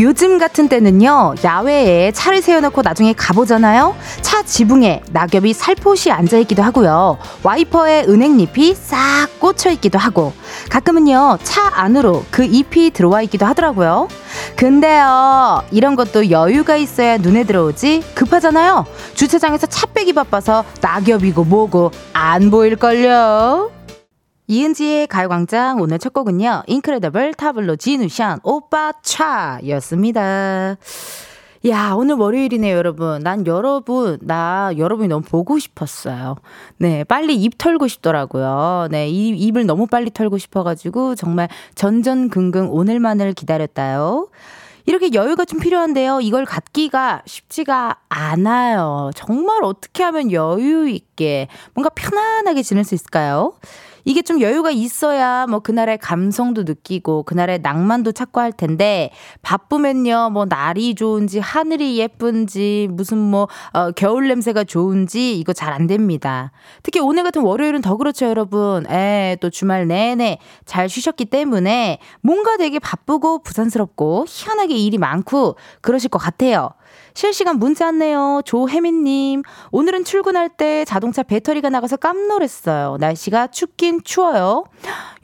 요즘 같은 때는요, 야외에 차를 세워놓고 나중에 가보잖아요? 차 지붕에 낙엽이 살포시 앉아있기도 하고요. 와이퍼에 은행잎이 싹 꽂혀있기도 하고, 가끔은요, 차 안으로 그 잎이 들어와 있기도 하더라고요. 근데요, 이런 것도 여유가 있어야 눈에 들어오지 급하잖아요. 주차장에서 차 빼기 바빠서 낙엽이고 뭐고 안 보일걸요. 이은지의 가요광장 오늘 첫 곡은요. 인크레더블 타블로 지누샨 오빠 차였습니다. 야, 오늘 월요일이네요, 여러분. 난 여러분, 나 여러분이 너무 보고 싶었어요. 네, 빨리 입 털고 싶더라고요. 네, 이 입을 너무 빨리 털고 싶어가지고 정말 전전긍긍 오늘만을 기다렸다요. 이렇게 여유가 좀 필요한데요. 이걸 갖기가 쉽지가 않아요. 정말 어떻게 하면 여유 있게 뭔가 편안하게 지낼 수 있을까요? 이게 좀 여유가 있어야 뭐 그날의 감성도 느끼고 그날의 낭만도 찾고 할 텐데 바쁘면요 뭐 날이 좋은지 하늘이 예쁜지 무슨 뭐 어, 겨울 냄새가 좋은지 이거 잘 안 됩니다. 특히 오늘 같은 월요일은 더 그렇죠 여러분. 에, 또 주말 내내 잘 쉬셨기 때문에 뭔가 되게 바쁘고 부산스럽고 희한하게 일이 많고 그러실 것 같아요. 실시간 문자 왔네요. 조혜민님. 오늘은 출근할 때 자동차 배터리가 나가서 깜놀했어요. 날씨가 춥긴 추워요.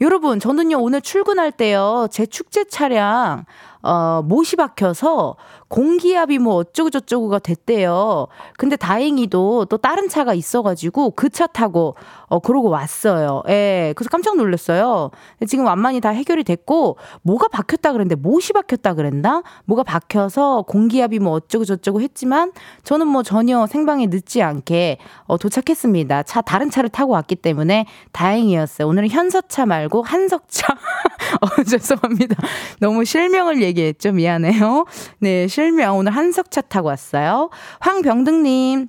여러분, 저는요, 오늘 출근할 때요, 제 축제 차량, 어, 못이 박혀서 공기압이 뭐 어쩌고저쩌고가 됐대요. 근데 다행히도 또 다른 차가 있어가지고 그 차 타고 어, 그러고 왔어요. 예. 그래서 깜짝 놀랐어요. 지금 완만히 다 해결이 됐고, 뭐가 박혔다 그랬는데, 못이 박혔다 그랬나? 뭐가 박혀서 공기압이 뭐 어쩌고저쩌고 했지만, 저는 뭐 전혀 생방에 늦지 않게 어, 도착했습니다. 차, 다른 차를 타고 왔기 때문에 다행이었어요. 오늘은 현서차 말고 한석차. 어, 죄송합니다. 너무 실명을 얘기 했죠. 미안해요. 네, 실명. 오늘 한석차 타고 왔어요. 황병등님.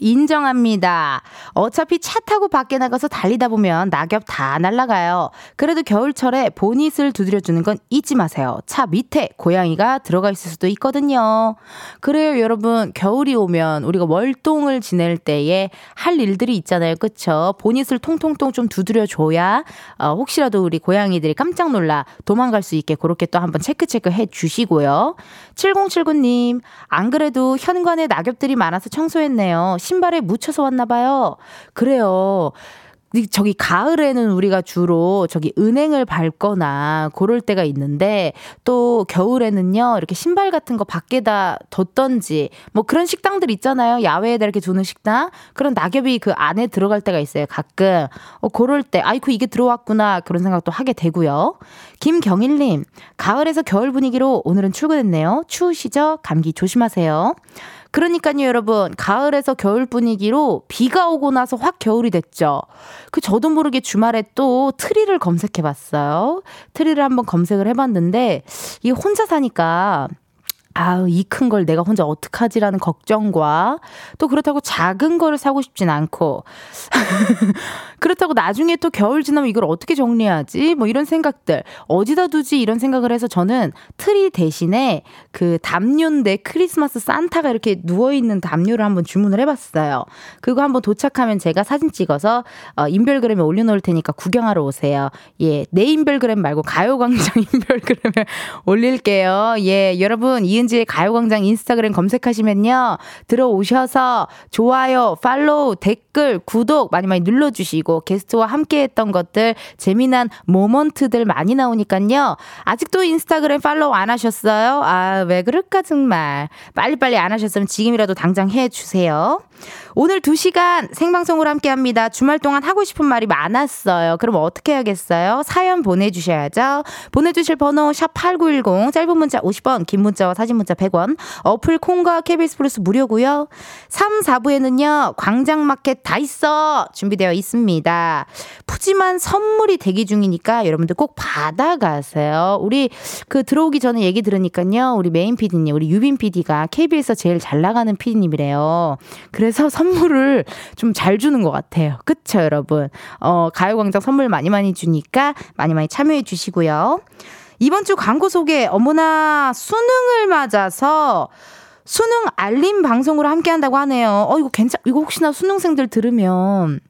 인정합니다. 어차피 차 타고 밖에 나가서 달리다 보면 낙엽 다 날아가요. 그래도 겨울철에 보닛을 두드려주는 건 잊지 마세요. 차 밑에 고양이가 들어가 있을 수도 있거든요. 그래요, 여러분. 겨울이 오면 우리가 월동을 지낼 때에 할 일들이 있잖아요. 그쵸? 보닛을 통통통 좀 두드려줘야, 어, 혹시라도 우리 고양이들이 깜짝 놀라 도망갈 수 있게 그렇게 또 한번 체크체크 해 주시고요. 7079님, 안 그래도 현관에 낙엽들이 많아서 청소했네요. 신발에 묻혀서 왔나 봐요. 그래요. 저기 가을에는 우리가 주로 저기 은행을 밟거나 그럴 때가 있는데 또 겨울에는요 이렇게 신발 같은 거 밖에다 뒀던지 뭐 그런 식당들 있잖아요. 야외에다 이렇게 두는 식당. 그런 낙엽이 그 안에 들어갈 때가 있어요 가끔. 어 그럴 때 아이고 이게 들어왔구나 그런 생각도 하게 되고요. 김경일님 가을에서 겨울 분위기로 오늘은 출근했네요. 추우시죠? 감기 조심하세요. 그러니까요, 여러분. 가을에서 겨울 분위기로 비가 오고 나서 확 겨울이 됐죠. 그 저도 모르게 주말에 또 트리를 검색해 봤어요. 트리를 한번 검색을 해 봤는데, 이 혼자 사니까 아우, 이 큰 걸 내가 혼자 어떡하지라는 걱정과 또 그렇다고 작은 거를 사고 싶진 않고 그렇다고 나중에 또 겨울 지나면 이걸 어떻게 정리하지? 뭐 이런 생각들. 어디다 두지? 이런 생각을 해서 저는 트리 대신에 그 담요인데 크리스마스 산타가 이렇게 누워 있는 담요를 한번 주문을 해봤어요. 그거 한번 도착하면 제가 사진 찍어서 어, 인별그램에 올려놓을 테니까 구경하러 오세요. 예, 내 인별그램 말고 가요광장 인별그램에 올릴게요. 예, 여러분, 이은지의 가요광장 인스타그램 검색하시면요. 들어오셔서 좋아요, 팔로우, 댓글, 구독 많이 많이 눌러주시고 게스트와 함께 했던 것들, 재미난 모먼트들 많이 나오니까요. 아직도 인스타그램 팔로우 안 하셨어요? 아, 왜 그럴까, 정말. 빨리빨리 안 하셨으면 지금이라도 당장 해주세요. 오늘 2시간 생방송으로 함께 합니다. 주말 동안 하고 싶은 말이 많았어요. 그럼 어떻게 해야겠어요? 사연 보내주셔야죠. 보내주실 번호 샵8910, 짧은 문자 50원, 긴 문자와 사진 문자 100원, 어플 콩과 KBS 플러스 무료고요 3, 4부에는요, 광장마켓 다 있어! 준비되어 있습니다. 푸짐한 선물이 대기 중이니까 여러분들 꼭 받아가세요. 우리 그 들어오기 전에 얘기 들으니까요, 우리 메인 PD님, 우리 유빈 PD가 KBS에서 제일 잘 나가는 PD님이래요. 그래서 선물을 좀 잘 주는 것 같아요. 그쵸, 여러분? 어, 가요광장 선물 많이 많이 주니까 많이 많이 참여해 주시고요. 이번 주 광고 소개, 어머나, 수능을 맞아서 수능 알림 방송으로 함께 한다고 하네요. 어, 이거 괜찮, 이거 혹시나 수능생들 들으면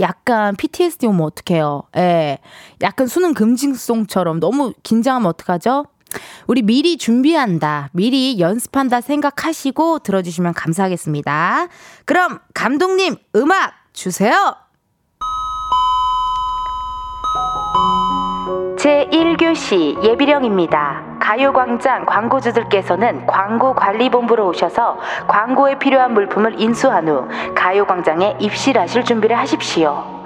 약간 PTSD 오면 어떡해요. 예. 약간 수능 금징송처럼 너무 긴장하면 어떡하죠? 우리 미리 준비한다, 미리 연습한다 생각하시고 들어주시면 감사하겠습니다. 그럼 감독님 음악 주세요! 제1교시 예비령입니다. 가요광장 광고주들께서는 광고관리본부로 오셔서 광고에 필요한 물품을 인수한 후 가요광장에 입실하실 준비를 하십시오.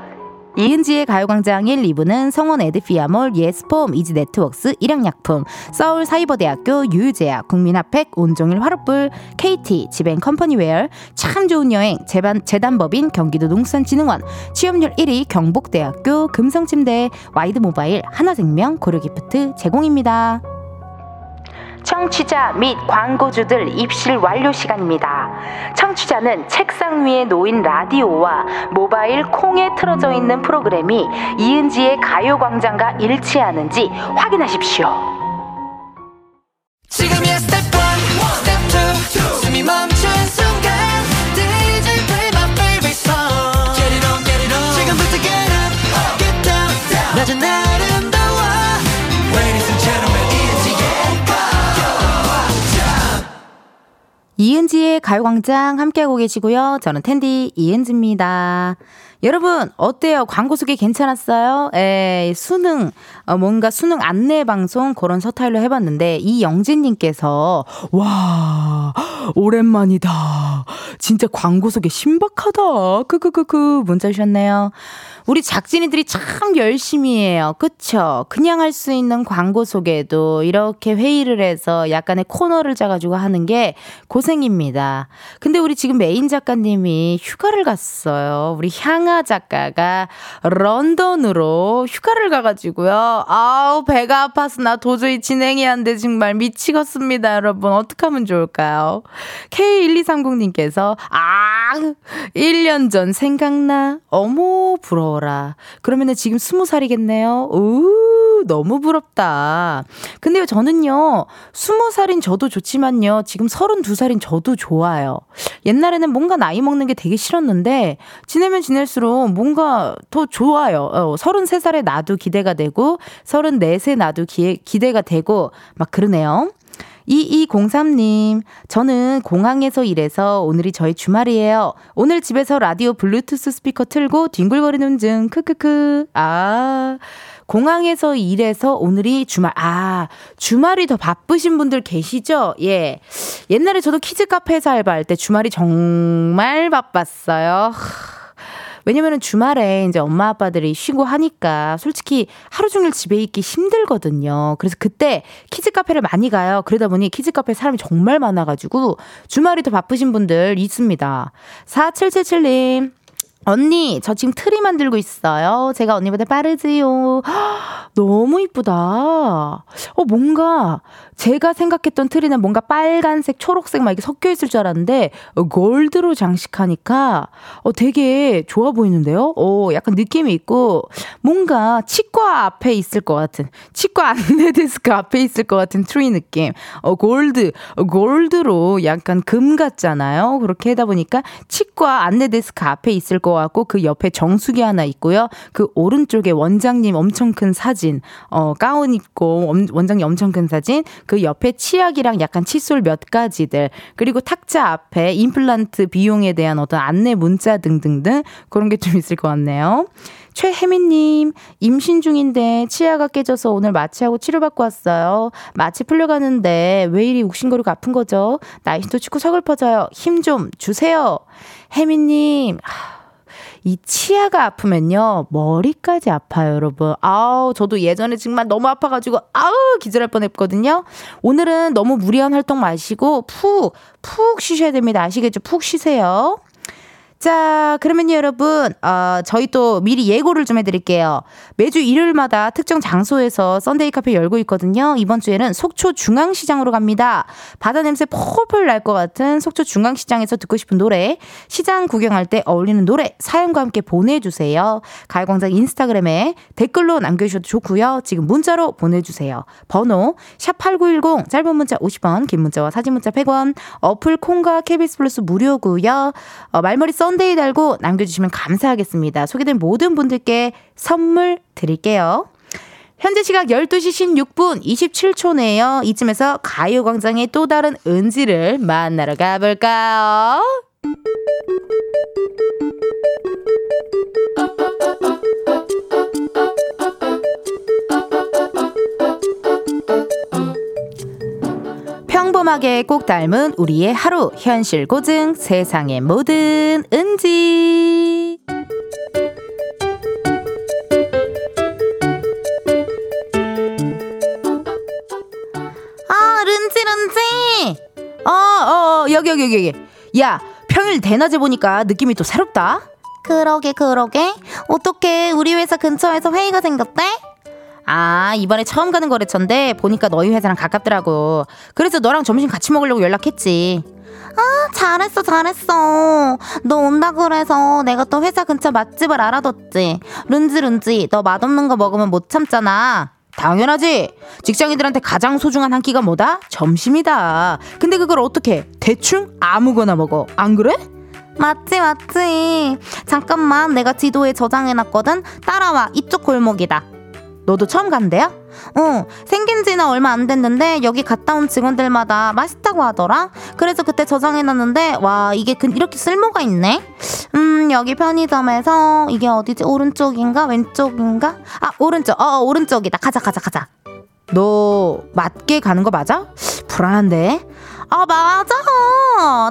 이은지의 가요광장 1, 2부는 성원 에드피아몰, 예스폼, 이지네트웍스, 일양약품, 서울 사이버대학교, 유유제약, 국민핫팩, 온종일 화롯불, KT, 지벤컴퍼니웨어, 참 좋은 여행, 재반, 재단법인 경기도 농수산진흥원, 취업률 1위 경북대학교, 금성침대, 와이드모바일, 하나생명, 고려기프트 제공입니다. 청취자 및 광고주들 입실 완료 시간입니다. 청취자는 책상 위에 놓인 라디오와 모바일 콩에 틀어져 있는 프로그램이 이은지의 가요광장과 일치하는지 확인하십시오. 지금이야 스텝 1, 스텝 2, 숨이 멈춘 이은지의 가요광장 함께하고 계시고요. 저는 텐디 이은지입니다. 여러분, 어때요? 광고 소개 괜찮았어요? 에, 수능, 어, 뭔가 수능 안내 방송 그런 서타일로 해봤는데, 이영진님께서, 와, 오랜만이다. 진짜 광고 소개 신박하다. 크크크크 문자 주셨네요. 우리 작진이들이 참 열심히 해요. 그쵸? 그냥 할 수 있는 광고 소개도 이렇게 회의를 해서 약간의 코너를 짜가지고 하는 게 고생입니다. 근데 우리 지금 메인 작가님이 휴가를 갔어요. 우리 향아 작가가 런던으로 휴가를 가가지고요. 아우, 배가 아파서 나 도저히 진행이 안 돼. 정말 미치겠습니다, 여러분. 어떻게 하면 좋을까요? K1230님께서, 아, 1년 전 생각나? 어머, 부러워. 먹어라. 그러면은 지금 스무 살이겠네요. 우, 너무 부럽다. 근데요, 저는요, 스무 살인 저도 좋지만요, 지금 서른두 살인 저도 좋아요. 옛날에는 뭔가 나이 먹는 게 되게 싫었는데, 지내면 지낼수록 뭔가 더 좋아요. 어, 서른세 살에 나도 기대가 되고, 서른네 세 나도 기, 기대가 되고, 막 그러네요. 2203님, 저는 공항에서 일해서 오늘이 저희 주말이에요. 오늘 집에서 라디오 블루투스 스피커 틀고 뒹굴거리는 중, 크크크. 아, 공항에서 일해서 오늘이 주말. 아, 주말이 더 바쁘신 분들 계시죠? 예. 옛날에 저도 키즈 카페에서 알바할 때 주말이 정말 바빴어요. 왜냐면은 주말에 이제 엄마 아빠들이 쉬고 하니까 솔직히 하루 종일 집에 있기 힘들거든요. 그래서 그때 키즈 카페를 많이 가요. 그러다 보니 키즈 카페 사람이 정말 많아가지고 주말이 더 바쁘신 분들 있습니다. 4777님. 언니, 저 지금 트리 만들고 있어요. 제가 언니보다 빠르지요. 너무 이쁘다. 어, 뭔가 제가 생각했던 트리는 뭔가 빨간색, 초록색 막 이렇게 섞여 있을 줄 알았는데 어, 골드로 장식하니까 어 되게 좋아 보이는데요. 어 약간 느낌이 있고 뭔가 치과 앞에 있을 것 같은 치과 안내 데스크 앞에 있을 것 같은 트리 느낌. 어 골드, 어, 골드로 약간 금 같잖아요. 그렇게 하다 보니까 치과 안내 데스크 앞에 있을 것 같고 그 옆에 정수기 하나 있고요. 그 오른쪽에 원장님 엄청 큰 사진, 어 가운 입고 원장님 엄청 큰 사진. 그 옆에 치약이랑 약간 칫솔 몇 가지들 그리고 탁자 앞에 임플란트 비용에 대한 어떤 안내 문자 등등등 그런 게 좀 있을 것 같네요. 최혜민님, 임신 중인데 치아가 깨져서 오늘 마취하고 치료받고 왔어요. 마취 풀려가는데 왜 이리 욱신거리고 아픈 거죠? 날씨도 춥고 서글퍼져요. 힘 좀 주세요. 혜민님, 이 치아가 아프면요, 머리까지 아파요, 여러분. 아우, 저도 예전에 정말 너무 아파가지고, 아우, 기절할 뻔 했거든요. 오늘은 너무 무리한 활동 마시고, 푹, 푹 쉬셔야 됩니다. 아시겠죠? 푹 쉬세요. 자, 그러면 여러분, 어, 저희 또 미리 예고를 좀 해드릴게요. 매주 일요일마다 특정 장소에서 Sunday 카페 열고 있거든요. 이번 주에는 속초 중앙시장으로 갑니다. 바다 냄새 폴폴 날것 같은 속초 중앙시장에서 듣고 싶은 노래, 시장 구경할 때 어울리는 노래, 사연과 함께 보내주세요. 가요광장 인스타그램에 댓글로 남겨주셔도 좋고요. 지금 문자로 보내주세요. 번호, 샵8910, 짧은 문자 50원, 긴 문자와 사진 문자 100원, 어플 콩과 KBS 플러스 무료고요. 어, 말머리 써 Sunday 달고 남겨주시면 감사하겠습니다. 소개된 모든 분들께 선물 드릴게요. 현재 시각 12시 16분 27초 네요. 이쯤에서 가요광장의 또 다른 은지를 만나러 가볼까요? 평범하게 꼭 닮은 우리의 하루. 현실 고증 세상의 모든 은지. 아 른지 른지. 어어 어, 여기 여기 여기. 야 평일 대낮에 보니까 느낌이 또 새롭다. 그러게 그러게. 어떻게 우리 회사 근처에서 회의가 생겼대? 아, 이번에 처음 가는 거래처인데 보니까 너희 회사랑 가깝더라고. 그래서 너랑 점심 같이 먹으려고 연락했지. 아, 잘했어, 잘했어. 너 온다 그래서 내가 또 회사 근처 맛집을 알아뒀지. 룬지, 룬지, 너 맛없는 거 먹으면 못 참잖아. 당연하지. 직장인들한테 가장 소중한 한 끼가 뭐다? 점심이다. 근데 그걸 어떻게 대충 아무거나 먹어. 안 그래? 맞지, 맞지. 잠깐만, 내가 지도에 저장해놨거든. 따라와, 이쪽 골목이다. 너도 처음 간대요? 어, 생긴 지는 얼마 안 됐는데 여기 갔다 온 직원들마다 맛있다고 하더라. 그래서 그때 저장해놨는데 와 이게 그, 이렇게 쓸모가 있네. 음 여기 편의점에서 이게 어디지 오른쪽인가 왼쪽인가? 아 오른쪽. 어, 어 오른쪽이다. 가자 가자 가자. 너 맞게 가는 거 맞아? 불안한데. 아 맞아.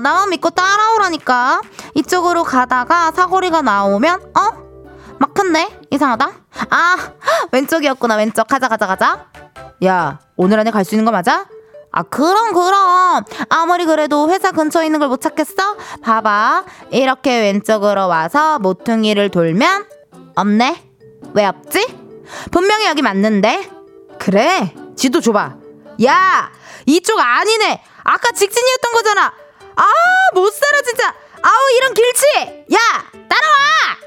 나만 믿고 따라오라니까. 이쪽으로 가다가 사거리가 나오면 어 막혔네? 이상하다? 아, 왼쪽이었구나, 왼쪽. 가자, 가자, 가자. 야, 오늘 안에 갈 수 있는 거 맞아? 아, 그럼, 그럼. 아무리 그래도 회사 근처에 있는 걸 못 찾겠어? 봐봐. 이렇게 왼쪽으로 와서 모퉁이를 돌면, 없네? 왜 없지? 분명히 여기 맞는데? 그래, 지도 줘봐. 야, 이쪽 아니네. 아까 직진이었던 거잖아. 아, 못 살아, 진짜. 아우, 이런 길치! 야, 따라와!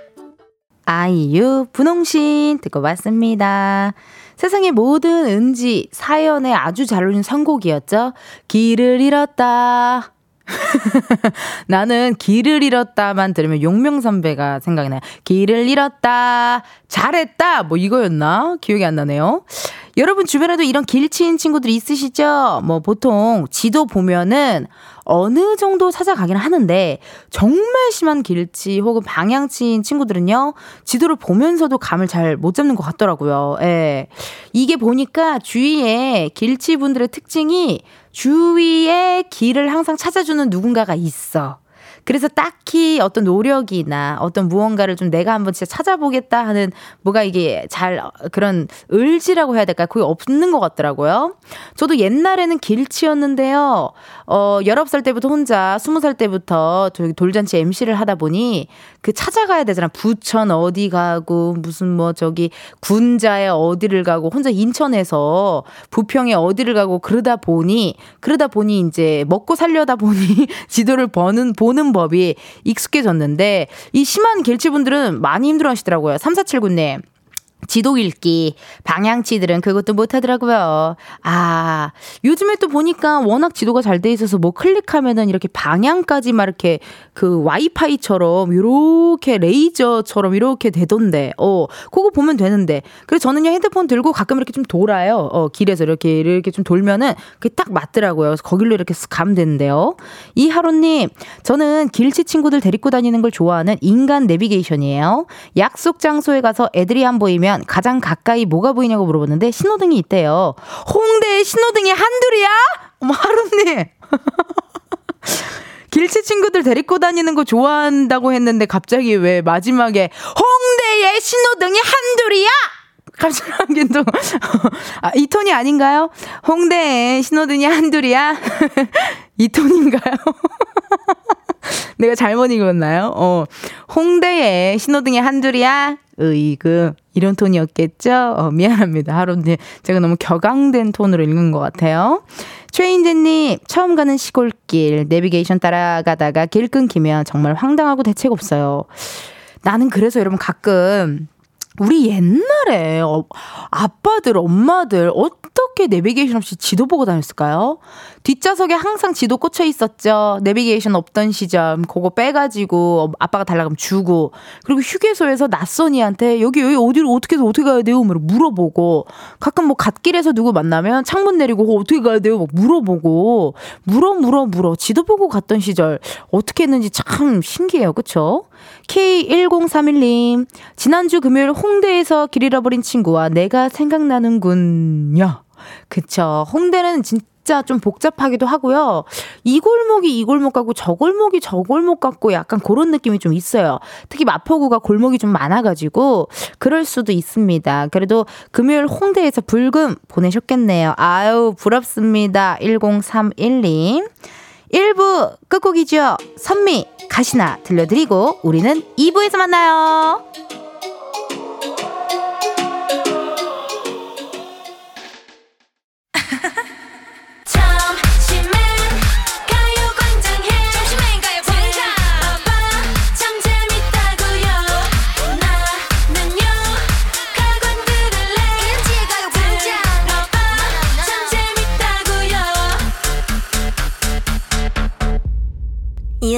아이유 분홍신 듣고 왔습니다. 세상의 모든 은지 사연에 아주 잘 어울리는 선곡이었죠. 길을 잃었다. 나는 길을 잃었다만 들으면 용명 선배가 생각이 나요. 길을 잃었다. 잘했다. 뭐 이거였나? 기억이 안 나네요. 여러분 주변에도 이런 길치인 친구들이 있으시죠? 뭐 보통 지도 보면은 어느 정도 찾아가기는 하는데 정말 심한 길치 혹은 방향치인 친구들은요 지도를 보면서도 감을 잘 못 잡는 것 같더라고요. 예. 이게 보니까 주위에 길치 분들의 특징이 주위에 길을 항상 찾아주는 누군가가 있어. 그래서 딱히 어떤 노력이나 어떤 무언가를 좀 내가 한번 진짜 찾아보겠다 하는 뭐가 이게 잘 그런 의지라고 해야 될까요? 그게 없는 것 같더라고요. 저도 옛날에는 길치였는데요. 어, 19살 때부터 혼자 20살 때부터 저기 돌잔치 MC를 하다 보니 그 찾아가야 되잖아. 부천 어디 가고 무슨 뭐 저기 군자에 어디를 가고 혼자 인천에서 부평에 어디를 가고 그러다 보니 그러다 보니 이제 먹고 살려다 보니 지도를 버는 보는 법이 익숙해졌는데 이 심한 길치분들은 많이 힘들어 하시더라고요. 3479님. 지도 읽기, 방향치들은 그것도 못하더라고요. 아, 요즘에 또 보니까 워낙 지도가 잘 돼 있어서 뭐 클릭하면은 이렇게 방향까지 막 이렇게 그 와이파이처럼 요렇게 레이저처럼 이렇게 되던데, 어, 그거 보면 되는데. 그래서 저는요 핸드폰 들고 가끔 이렇게 좀 돌아요. 어, 길에서 이렇게 이렇게 좀 돌면은 그게 딱 맞더라고요. 그래서 거길로 이렇게 쓱 가면 되는데요. 이하로님, 저는 길치 친구들 데리고 다니는 걸 좋아하는 인간 내비게이션이에요. 약속 장소에 가서 애들이 안 보이면 보면 가장 가까이 뭐가 보이냐고 물어보는데 신호등이 있대요. 홍대에 신호등이 한둘이야? 어머, 하루님. 길치 친구들 데리고 다니는 거 좋아한다고 했는데 갑자기 왜 마지막에 홍대에 신호등이 한둘이야? 갑자기 또, 아, 이 톤이 아닌가요? 홍대에 신호등이 한둘이야? 이 톤인가요? 내가 잘못 읽었나요? 어, 홍대에 신호등의 한줄이야? 으이그. 이런 톤이었겠죠? 어, 미안합니다. 하루인데 제가 너무 격앙된 톤으로 읽은 것 같아요. 최인재님, 처음 가는 시골길, 내비게이션 따라가다가 길 끊기면 정말 황당하고 대책 없어요. 나는 그래서 여러분 가끔 우리 옛날에 어, 아빠들, 엄마들 어 떻게 내비게이션 없이 지도 보고 다녔을까요? 뒷좌석에 항상 지도 꽂혀 있었죠. 내비게이션 없던 시절. 그거 빼가지고 아빠가 달라고 하면 주고. 그리고 휴게소에서 낯선이한테 여기, 여기 어디로 어떻게 해서 어떻게 가야 돼요? 물어보고. 가끔 뭐 갓길에서 누구 만나면 창문 내리고 어떻게 가야 돼요? 막 물어보고. 물어, 물어, 물어. 지도 보고 갔던 시절. 어떻게 했는지 참 신기해요. 그쵸? K1031님, 지난주 금요일 홍대에서 길 잃어버린 친구와 내가 생각나는군요. 그쵸. 홍대는 진짜 좀 복잡하기도 하고요. 이 골목이 이 골목 같고 저 골목이 저 골목 같고 약간 그런 느낌이 좀 있어요. 특히 마포구가 골목이 좀 많아가지고 그럴 수도 있습니다. 그래도 금요일 홍대에서 불금 보내셨겠네요. 아유, 부럽습니다. 1031님. 1부 끝곡이죠. 선미 가시나 들려드리고 우리는 2부에서 만나요.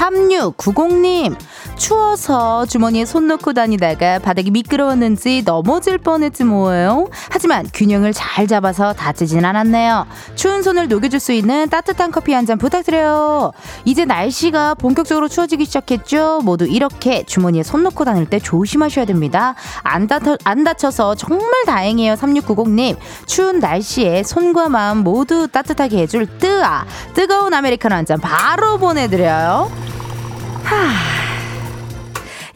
3690님, 추워서 주머니에 손 넣고 다니다가 바닥이 미끄러웠는지 넘어질 뻔했지 뭐예요. 하지만 균형을 잘 잡아서 다치진 않았네요. 추운 손을 녹여줄 수 있는 따뜻한 커피 한 잔 부탁드려요. 이제 날씨가 본격적으로 추워지기 시작했죠. 모두 이렇게 주머니에 손 넣고 다닐 때 조심하셔야 됩니다. 안, 다쳐, 안 다쳐서 정말 다행이에요. 3690님. 추운 날씨에 손과 마음 모두 따뜻하게 해줄 뜨아. 뜨거운 아메리카노 한 잔 바로 보내드려요. 하.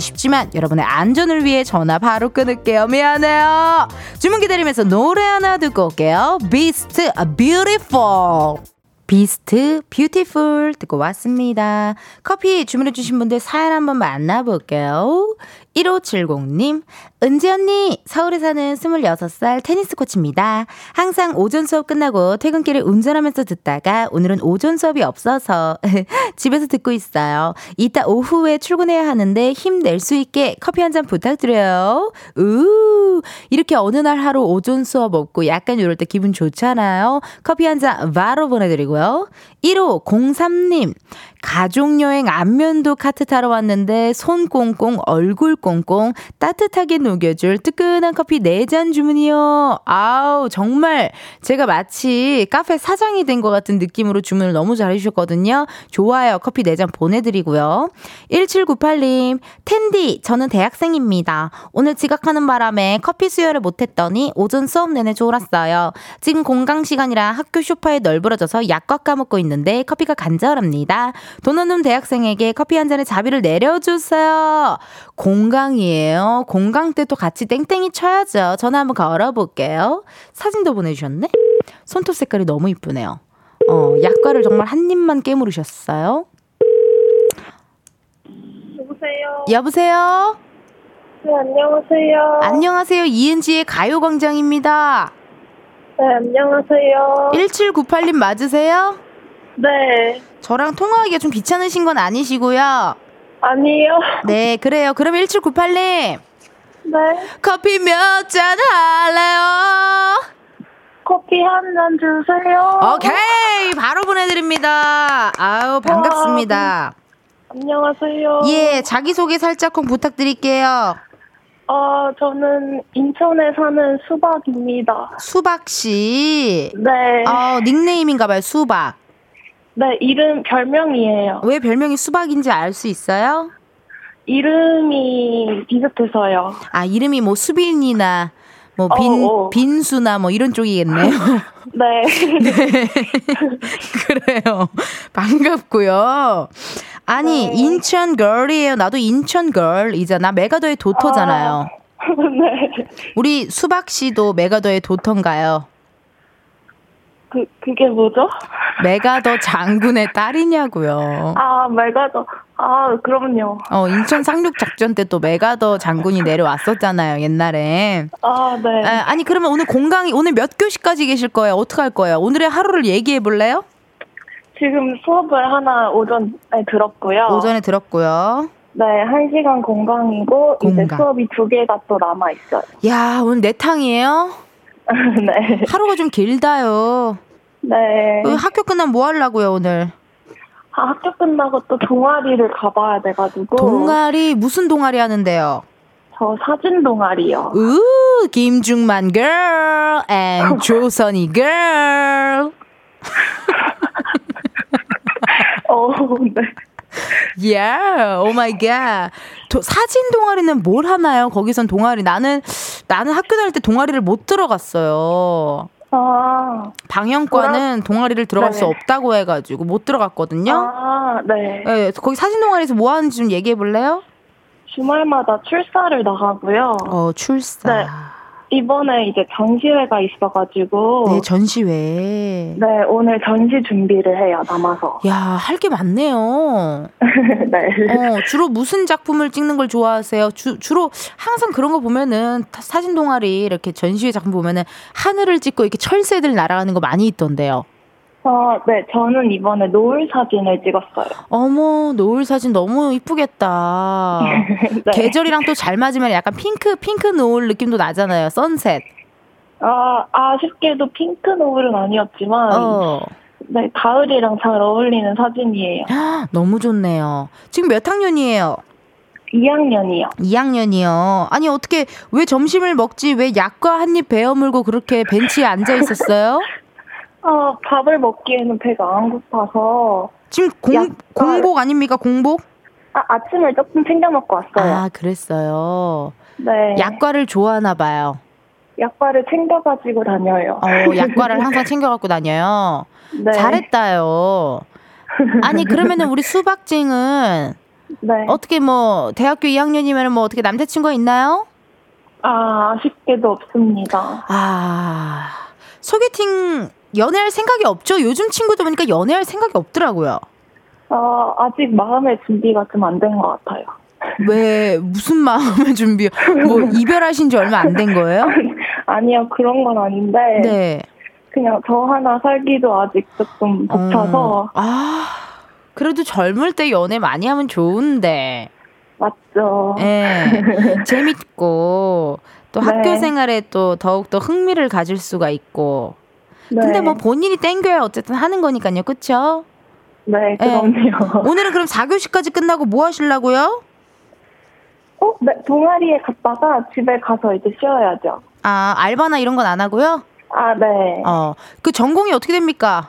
쉽지만 여러분의 안전을 위해 전화 바로 끊을게요. 미안해요. 주문 기다리면서 노래 하나 듣고 올게요. Beast Beautiful. 비스트 뷰티풀 듣고 왔습니다. 커피 주문해주신 분들 사연 한번 만나볼게요. 1570님, 은지 언니, 서울에 사는 26살 테니스 코치입니다. 항상 오전 수업 끝나고 퇴근길에 운전하면서 듣다가 오늘은 오전 수업이 없어서 집에서 듣고 있어요. 이따 오후에 출근해야 하는데 힘낼 수 있게 커피 한 잔 부탁드려요. 우 이렇게 어느 날 하루 오전 수업 없고 약간 이럴 때 기분 좋잖아요. 커피 한 잔 바로 보내드리고요. 1503님, 가족여행 안면도 카트 타러 왔는데 손 꽁꽁 얼굴 꽁꽁 따뜻하게 녹여줄 뜨끈한 커피 4잔 주문이요. 아우 정말 제가 마치 카페 사장이 된 것 같은 느낌으로 주문을 너무 잘해주셨거든요. 좋아요. 커피 4잔 보내드리고요. 1798님 텐디 저는 대학생입니다. 오늘 지각하는 바람에 커피 수혈을 못했더니 오전 수업 내내 졸았어요. 지금 공강 시간이라 학교 쇼파에 널브러져서 약과 까먹고 있는 데 커피가 간절합니다. 돈 없는 대학생에게 커피 한 잔의 자비를 내려주세요. 공강이에요. 공강 때 또 같이 땡땡이 쳐야죠. 전화 한번 걸어볼게요. 사진도 보내주셨네? 손톱 색깔이 너무 이쁘네요. 어, 약과를 정말 한 입만 깨물으셨어요. 여보세요. 여보세요? 네, 안녕하세요. 안녕하세요. 이은지의 가요광장입니다. 네, 안녕하세요. 1798님 맞으세요? 네. 저랑 통화하기가 좀 귀찮으신 건 아니시고요. 아니요. 네, 그래요. 그러면 1798님. 네. 커피 몇 잔 할래요? 커피 한 잔 주세요. 오케이. 바로 보내드립니다. 아우, 반갑습니다. 안녕하세요. 예, 자기소개 살짝쿵 부탁드릴게요. 어, 저는 인천에 사는 수박입니다. 수박 씨. 네. 어, 닉네임인가봐요, 수박. 네, 이름 별명이에요. 왜 별명이 수박인지 알 수 있어요? 이름이 비슷해서요. 아, 이름이 뭐 수빈이나 뭐 빈, 어, 어. 빈수나 뭐 이런 쪽이겠네요. 네. 그래요. 반갑고요. 아니, 네. 인천 걸이에요. 나도 인천 걸이잖아. 메가더의 도토잖아요. 네. 우리 수박 씨도 메가더의 도토인가요? 그, 그게 뭐죠? 메가더 장군의 딸이냐고요. 아, 말가죠. 아, 그럼요. 어, 인천 상륙 작전 때 또 메가더 장군이 내려왔었잖아요, 옛날에. 아, 네. 아, 아니 그러면 오늘 공강이 오늘 몇 교시까지 계실 거예요? 어떻게 할 거예요? 오늘의 하루를 얘기해 볼래요? 지금 수업을 하나 오전에 들었고요. 오전에 들었고요. 네, 한 시간 공강이고 이제 공강. 수업이 두 개가 또 남아 있어요. 야 오늘 내 탕이에요? 네. 하루가 좀 길다요. 네. 그 학교 끝나면 뭐 하려고요 오늘? 아, 학교 끝나고 또 동아리를 가봐야 돼가지고. 동아리 무슨 동아리 하는데요? 저 사진 동아리요. 우 김중만 girl and 조선이 girl. 어, 네. Yeah, oh my god. 도- 사진 동아리는 뭘 하나요? 거기선 동아리 나는 나는 학교 다닐 때 동아리를 못 들어갔어요. 아, 방영과는 동아리를 들어갈 수 네. 없다고 해가지고 못 들어갔거든요. 아, 네. 네, 거기 사진 동아리에서 뭐 하는지 좀 얘기해 볼래요? 주말마다 출사를 나가고요. 어 출사. 네. 이번에 이제 전시회가 있어가지고. 네, 전시회. 네, 오늘 전시 준비를 해요, 남아서. 야, 할 게 많네요. 네. 어, 주로 무슨 작품을 찍는 걸 좋아하세요? 주, 주로 항상 그런 거 보면은 타- 사진 동아리 이렇게 전시회 작품 보면은 하늘을 찍고 이렇게 철새들 날아가는 거 많이 있던데요. 어, 네, 저는 이번에 노을 사진을 찍었어요. 어머, 노을 사진 너무 이쁘겠다. 네. 계절이랑 또 잘 맞으면 약간 핑크, 핑크 노을 느낌도 나잖아요. 선셋. 아, 아쉽게도 핑크 노을은 아니었지만, 어. 네, 가을이랑 잘 어울리는 사진이에요. 너무 좋네요. 지금 몇 학년이에요? 2학년이요. 2학년이요. 아니, 어떻게, 왜 점심을 먹지? 왜 약과 한 입 베어 물고 그렇게 벤치에 앉아 있었어요? 아, 밥을 먹기에는 배가 안 고파서, 지금 공, 약과- 공복 아닙니까? 공복? 아, 아침을 조금 챙겨 먹고 왔어요. 아, 그랬어요. 네. 약과를 좋아하나 봐요. 약과를 챙겨가지고 다녀요. 어, 약과를 항상 챙겨갖고 다녀요. 네. 잘했다요. 아니, 그러면은 우리 수박증은 네. 어떻게 뭐, 대학교 2학년이면 뭐 어떻게 남자친구가 있나요? 아, 아쉽게도 없습니다. 아, 소개팅 연애할 생각이 없죠? 요즘 친구들 보니까 연애할 생각이 없더라고요. 아, 아직 마음의 준비가 좀 안 된 것 같아요. 왜, 무슨 마음의 준비, 뭐, 이별하신 지 얼마 안 된 거예요? 아니요, 그런 건 아닌데, 네. 그냥 저 하나 살기도 아직 조금 벅차서, 어, 아, 그래도 젊을 때 연애 많이 하면 좋은데. 맞죠. 예. 재밌고, 또 네. 학교 생활에 또 더욱 더 흥미를 가질 수가 있고. 네. 근데 뭐 본인이 땡겨야 어쨌든 하는 거니까요. 그쵸? 네, 그럼요. 오늘은 그럼 4교시까지 끝나고 뭐 하시려고요? 어, 네, 동아리에 갔다가 집에 가서 이제 쉬어야죠. 아, 알바나 이런 건 안 하고요? 아, 네. 어. 그 전공이 어떻게 됩니까?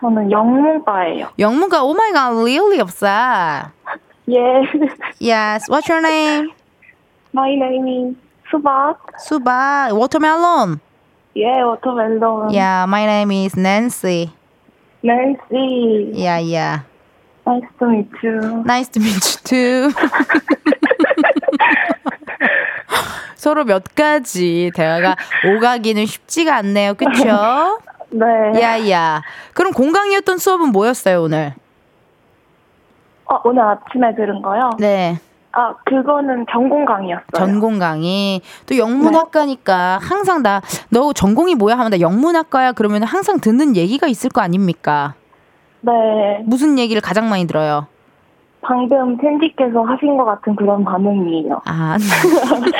저는 영문과예요. 영문과, oh my god, really 없어. 예. Yes, what's your name? My name is 수박. 수박, watermelon. 예, watermelon. Yeah, my name is Nancy. 낸시. Yeah, yeah. Nice to meet you. Nice to meet you too. 서로 몇 가지 대화가 오가기는 쉽지가 않네요. 그쵸? 네. Yeah yeah. 그럼 공강이었던 수업은 뭐였어요, 오늘? 어, 오늘 아침에 들은 거요? 네. 아, 그거는 전공 강의였어요. 전공 강의. 또 영문학과니까 항상 나, 너 전공이 뭐야? 하면 나 영문학과야. 그러면 항상 듣는 얘기가 있을 거 아닙니까? 네. 무슨 얘기를 가장 많이 들어요? 방금 텐디께서 하신 것 같은 그런 반응이에요. 아.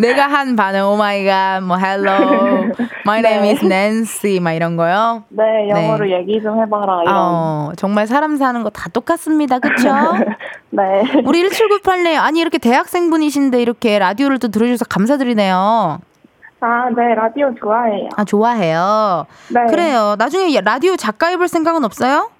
내가 한 반응, oh my god, 뭐, hello, my name 네. is Nancy, 막 이런 거요? 네, 영어로 네. 얘기 좀 해봐라, 이런. 어, 정말 사람 사는 거 다 똑같습니다. 그쵸? 네. 우리 1798님, 아니, 이렇게 대학생분이신데 이렇게 라디오를 또 들어주셔서 감사드리네요. 아, 네, 라디오 좋아해요. 아, 좋아해요. 네. 그래요. 나중에 라디오 작가 해볼 생각은 없어요?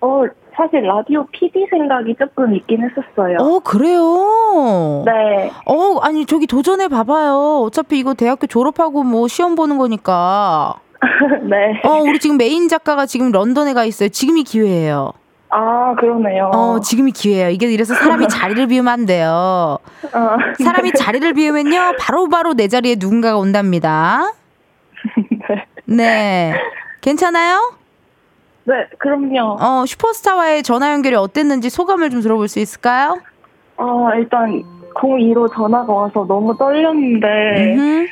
어, 사실 라디오 PD 생각이 조금 있긴 했었어요. 어, 그래요? 네. 어, 아니, 저기 도전해 봐봐요. 어차피 이거 대학교 졸업하고 뭐 시험 보는 거니까. 네. 어, 우리 지금 메인 작가가 지금 런던에 가 있어요. 지금이 기회예요. 아, 그러네요. 어, 지금이 기회예요. 이게 이래서 사람이 자리를 비우면 안 돼요. 어, 사람이 자리를 비우면요, 바로바로 내 자리에 누군가가 온답니다. 네. 네. 괜찮아요? 네, 그럼요. 어, 슈퍼스타와의 전화 연결이 어땠는지 소감을 좀 들어볼 수 있을까요? 어, 일단 02로 전화가 와서 너무 떨렸는데 음흠.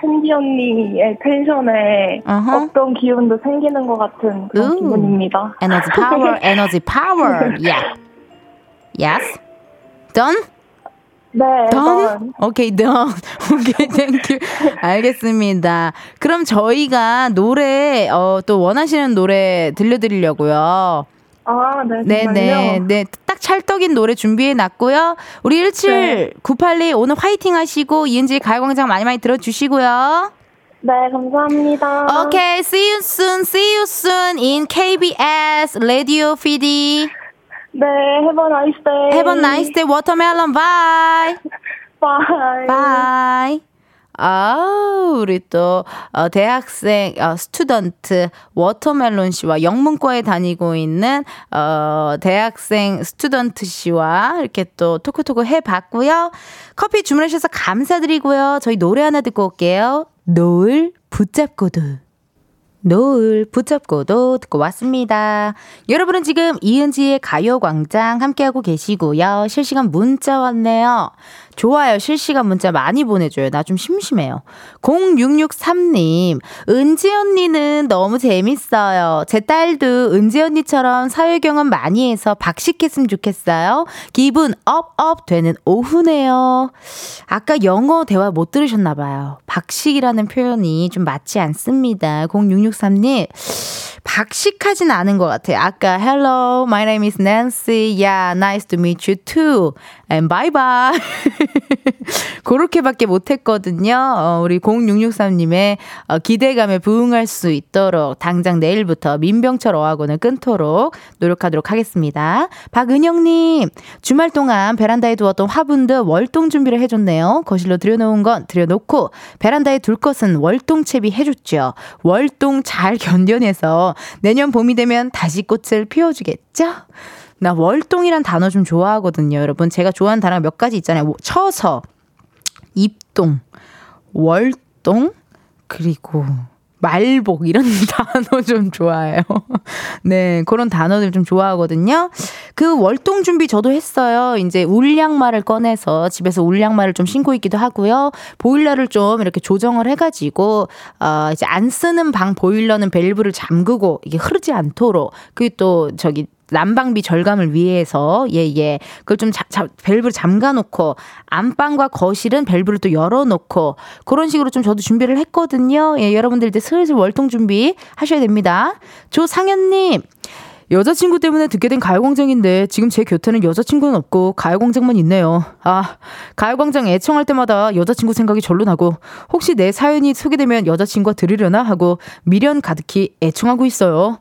텐디 언니의 텐션에 어허. 어떤 기운도 생기는 것 같은 그런 우. 기분입니다. 에너지 파워, 에너지 파워. Yeah. Yes. Done? 네, done? 오케이, done. 오케이, thank you. 알겠습니다. 그럼 저희가 노래, 어, 또 원하시는 노래 들려드리려고요. 아, 네, 네, 정말요? 네, 네. 딱 찰떡인 노래 준비해 놨고요. 우리 17982 오늘 화이팅 하시고 이은지의 가요광장 많이 많이 들어주시고요. 네, 감사합니다. 오케이, see you soon, see you soon in KBS Radio PD. 네, have a nice day. Have a nice day, watermelon. Bye. Bye. Bye. 아, 우리 또 어, 대학생 어, student watermelon 씨와 영문과에 다니고 있는 어, 대학생 student 씨와 이렇게 또 토크토크 해 봤고요. 커피 주문하셔서 감사드리고요. 저희 노래 하나 듣고 올게요. 노을 붙잡고도. 노을 붙잡고도 듣고 왔습니다. 여러분은 지금 이은지의 가요광장 함께하고 계시고요. 실시간 문자 왔네요. 좋아요. 실시간 문자 많이 보내줘요. 나 좀 심심해요. 0663님, 은지 언니는 너무 재밌어요. 제 딸도 은지 언니처럼 사회 경험 많이 해서 박식했으면 좋겠어요. 기분 업업 되는 오후네요. 아까 영어 대화 못 들으셨나봐요. 박식이라는 표현이 좀 맞지 않습니다. 0663님. 박식하진 않은 것 같아요. 아까 Hello, my name is Nancy. Yeah, nice to meet you too. And bye bye. 그렇게밖에 못했거든요. 어, 우리 0663님의 어, 기대감에 부응할 수 있도록 당장 내일부터 민병철 어학원을 끊도록 노력하도록 하겠습니다. 박은영님, 주말 동안 베란다에 두었던 화분들 월동 준비를 해줬네요. 거실로 들여놓은 건 들여놓고 베란다에 둘 것은 월동 채비 해줬죠. 월동 잘 견뎌내서 내년 봄이 되면 다시 꽃을 피워주겠죠? 나 월동이란 단어 좀 좋아하거든요. 여러분, 제가 좋아하는 단어가 몇 가지 있잖아요. 쳐서, 입동, 월동, 그리고 말복 이런 단어 좀 좋아해요. 네, 그런 단어들 좀 좋아하거든요. 그 월동 준비 저도 했어요. 이제 울양말을 꺼내서 집에서 울양말을 좀 신고 있기도 하고요. 보일러를 좀 이렇게 조정을 해가지고 어 이제 안 쓰는 방 보일러는 밸브를 잠그고 이게 흐르지 않도록 그리고 또 저기 난방비 절감을 위해서 예예 그걸 좀 자, 자, 밸브를 잠가놓고 안방과 거실은 밸브를 또 열어놓고 그런 식으로 좀 저도 준비를 했거든요. 예 여러분들 이제 슬슬 월동 준비 하셔야 됩니다. 조상현님. 여자친구 때문에 듣게 된 가요광장인데 지금 제 곁에는 여자친구는 없고 가요광장만 있네요. 아, 가요광장 애청할 때마다 여자친구 생각이 절로 나고 혹시 내 사연이 소개되면 여자친구가 들으려나 하고 미련 가득히 애청하고 있어요.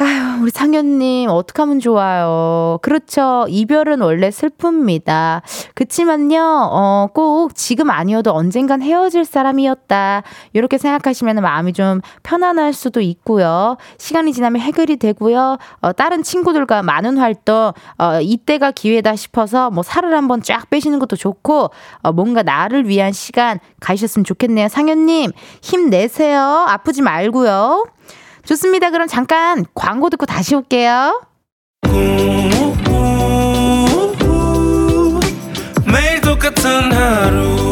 아휴, 우리 상현님, 어떡하면 좋아요. 그렇죠. 이별은 원래 슬픕니다. 그치만요, 어, 꼭 지금 아니어도 언젠간 헤어질 사람이었다. 이렇게 생각하시면 마음이 좀 편안할 수도 있고요. 시간이 지나면 해결이 되고요. 어, 다른 친구들과 많은 활동, 어, 이때가 기회다 싶어서 뭐 살을 한번 쫙 빼시는 것도 좋고, 어, 뭔가 나를 위한 시간 가지셨으면 좋겠네요. 상현님, 힘내세요. 아프지 말고요. 좋습니다. 그럼 잠깐 광고 듣고 다시 올게요. 매일 똑같은 하루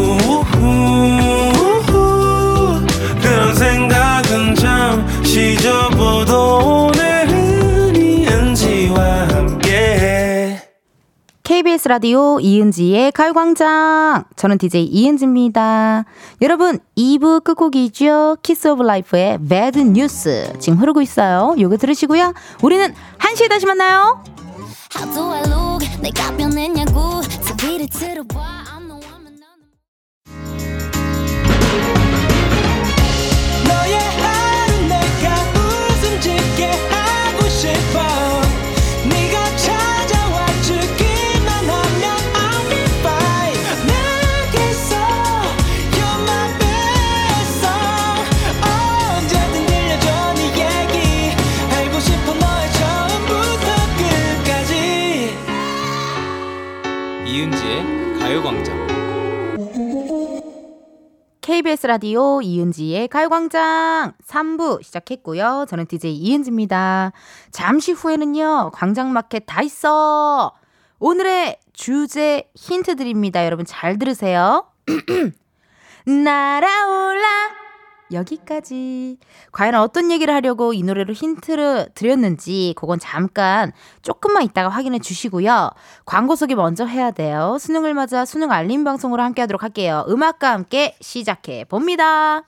KBS 라디오 이은지의 가요광장. 저는 DJ 이은지입니다. 여러분, 2부 끝곡이죠. 키스 오브 라이프의 Bad News. 지금 흐르고 있어요. 요거 들으시고요. 우리는 1시에 다시 만나요. 너의 하루 내가 웃음 짓게 KBS 라디오 이은지의 가요광장 3부 시작했고요. 저는 DJ 이은지입니다. 잠시 후에는요, 광장마켓 다 있어! 오늘의 주제 힌트 드립니다. 여러분 잘 들으세요. 날아올라! 여기까지. 과연 어떤 얘기를 하려고 이 노래로 힌트를 드렸는지, 그건 잠깐 조금만 있다가 확인해 주시고요. 광고 소개 먼저 해야 돼요. 수능을 맞아 수능 알림 방송으로 함께 하도록 할게요. 음악과 함께 시작해 봅니다.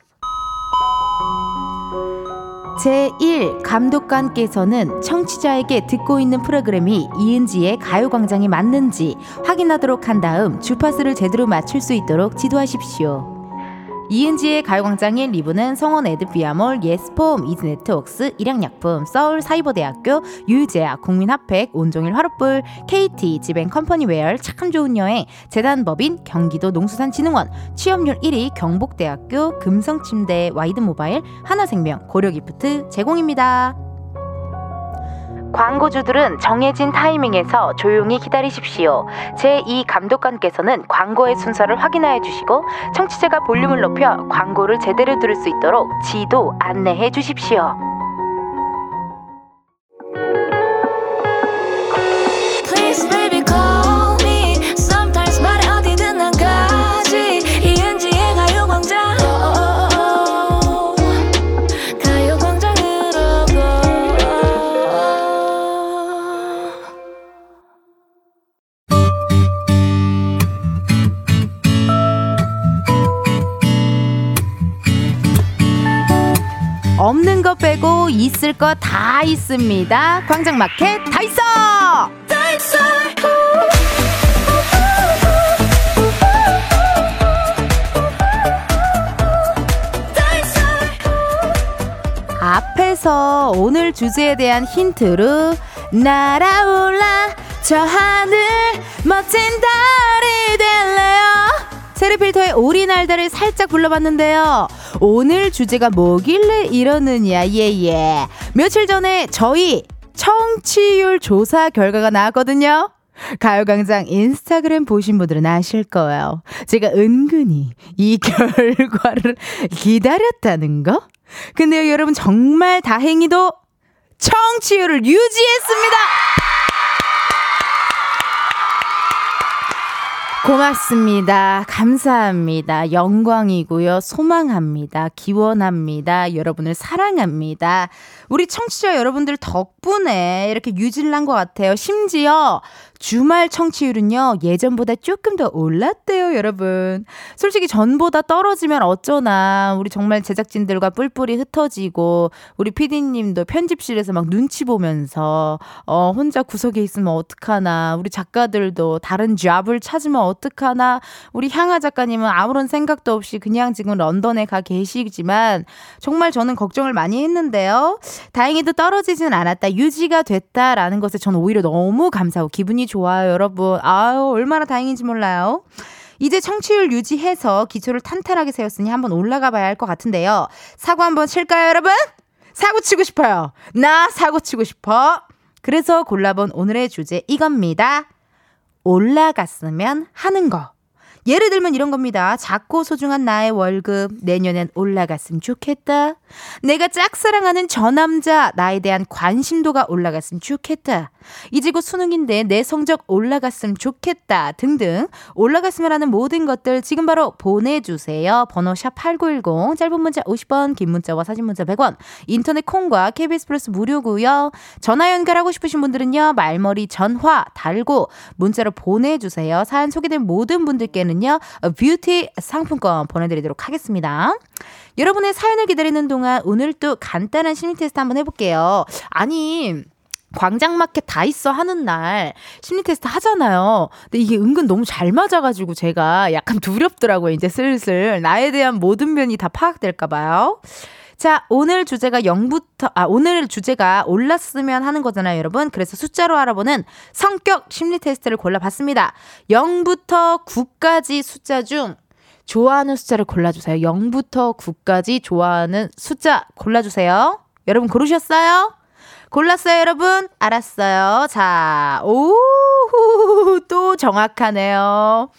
제1 감독관께서는 청취자에게 듣고 있는 프로그램이 이은지의 가요광장이 맞는지 확인하도록 한 다음 주파수를 제대로 맞출 수 있도록 지도하십시오. 이은지의 가요광장의 리브는 성원 에드피아몰, 예스폼, 이즈네트웍스, 일양약품, 서울 사이버대학교, 유유제약, 국민핫팩, 온종일 화롯불, KT, 지벤 컴퍼니웨어, 참 좋은 여행, 재단법인, 경기도 농수산진흥원, 취업률 1위 경북대학교, 금성침대, 와이드모바일, 하나생명, 고려기프트 제공입니다. 광고주들은 정해진 타이밍에서 조용히 기다리십시오. 제2 감독관께서는 광고의 순서를 확인하여 주시고 청취자가 볼륨을 높여 광고를 제대로 들을 수 있도록 지도 안내해 주십시오. 있을 거 다 있습니다. 광장마켓 다 있어! 앞에서 오늘 주제에 대한 힌트로 날아올라 저 하늘 멋진 달이 될래요 세르필터의 오리날다를 살짝 불러봤는데요 오늘 주제가 뭐길래 이러느냐 예 예 며칠 전에 저희 청취율 조사 결과가 나왔거든요 가요광장 인스타그램 보신 분들은 아실 거예요. 제가 은근히 이 결과를 기다렸다는 거? 근데요, 여러분, 정말 다행히도 청취율을 유지했습니다! 고맙습니다. 감사합니다. 영광이고요. 소망합니다. 기원합니다. 여러분을 사랑합니다. 우리 청취자 여러분들 덕분에 이렇게 한것 같아요. 심지어 주말 청취율은요, 예전보다 조금 더 올랐대요, 여러분. 솔직히 전보다 떨어지면 어쩌나. 우리 정말 제작진들과 뿔뿔이 흩어지고, 우리 피디님도 편집실에서 막 눈치 보면서, 어, 혼자 구석에 있으면 어떡하나. 우리 작가들도 다른 잡을 찾으면 어떡하나. 우리 향아 작가님은 아무런 생각도 없이 그냥 지금 런던에 가 계시지만, 정말 저는 걱정을 많이 했는데요. 다행히도 떨어지진 않았다. 유지가 됐다라는 것에 저는 오히려 너무 감사하고 기분이 좋아요, 여러분. 아유, 얼마나 다행인지 몰라요. 이제 청취율 유지해서 기초를 탄탄하게 세웠으니 한번 올라가 봐야 할 것 같은데요. 사고 한번 칠까요, 여러분? 사고 치고 싶어요. 나 사고 치고 싶어. 그래서 골라본 오늘의 주제 이겁니다. 올라갔으면 하는 거. 예를 들면 이런 겁니다. 작고 소중한 나의 월급 내년엔 올라갔으면 좋겠다. 내가 짝사랑하는 저 남자 나에 대한 관심도가 올라갔으면 좋겠다. 이제 곧 수능인데 내 성적 올라갔으면 좋겠다 등등 올라갔으면 하는 모든 것들 지금 바로 보내주세요. 번호 샵 8910 짧은 문자 50원 긴 문자와 사진 문자 100원 인터넷 콩과 KBS 플러스 무료고요. 전화 연결하고 싶으신 분들은요. 말머리 전화 달고 문자로 보내주세요. 사연 소개된 모든 분들께는요. 뷰티 상품권 보내드리도록 하겠습니다. 여러분의 사연을 기다리는 동안 오늘 또 간단한 심리 테스트 한번 해볼게요. 아니 광장마켓 다 있어 하는 날 심리 테스트 하잖아요. 근데 이게 은근 너무 잘 맞아가지고 제가 약간 두렵더라고요. 이제 슬슬 나에 대한 모든 면이 다 파악될까봐요. 자, 오늘 주제가 0부터, 아, 오늘 주제가 올랐으면 하는 거잖아요, 여러분. 그래서 숫자로 알아보는 성격 심리 테스트를 골라봤습니다. 0부터 9까지 숫자 중 좋아하는 숫자를 골라주세요. 0부터 9까지 좋아하는 숫자 골라주세요. 여러분 고르셨어요? 골랐어요, 여러분? 알았어요. 자, 오, 또 정확하네요.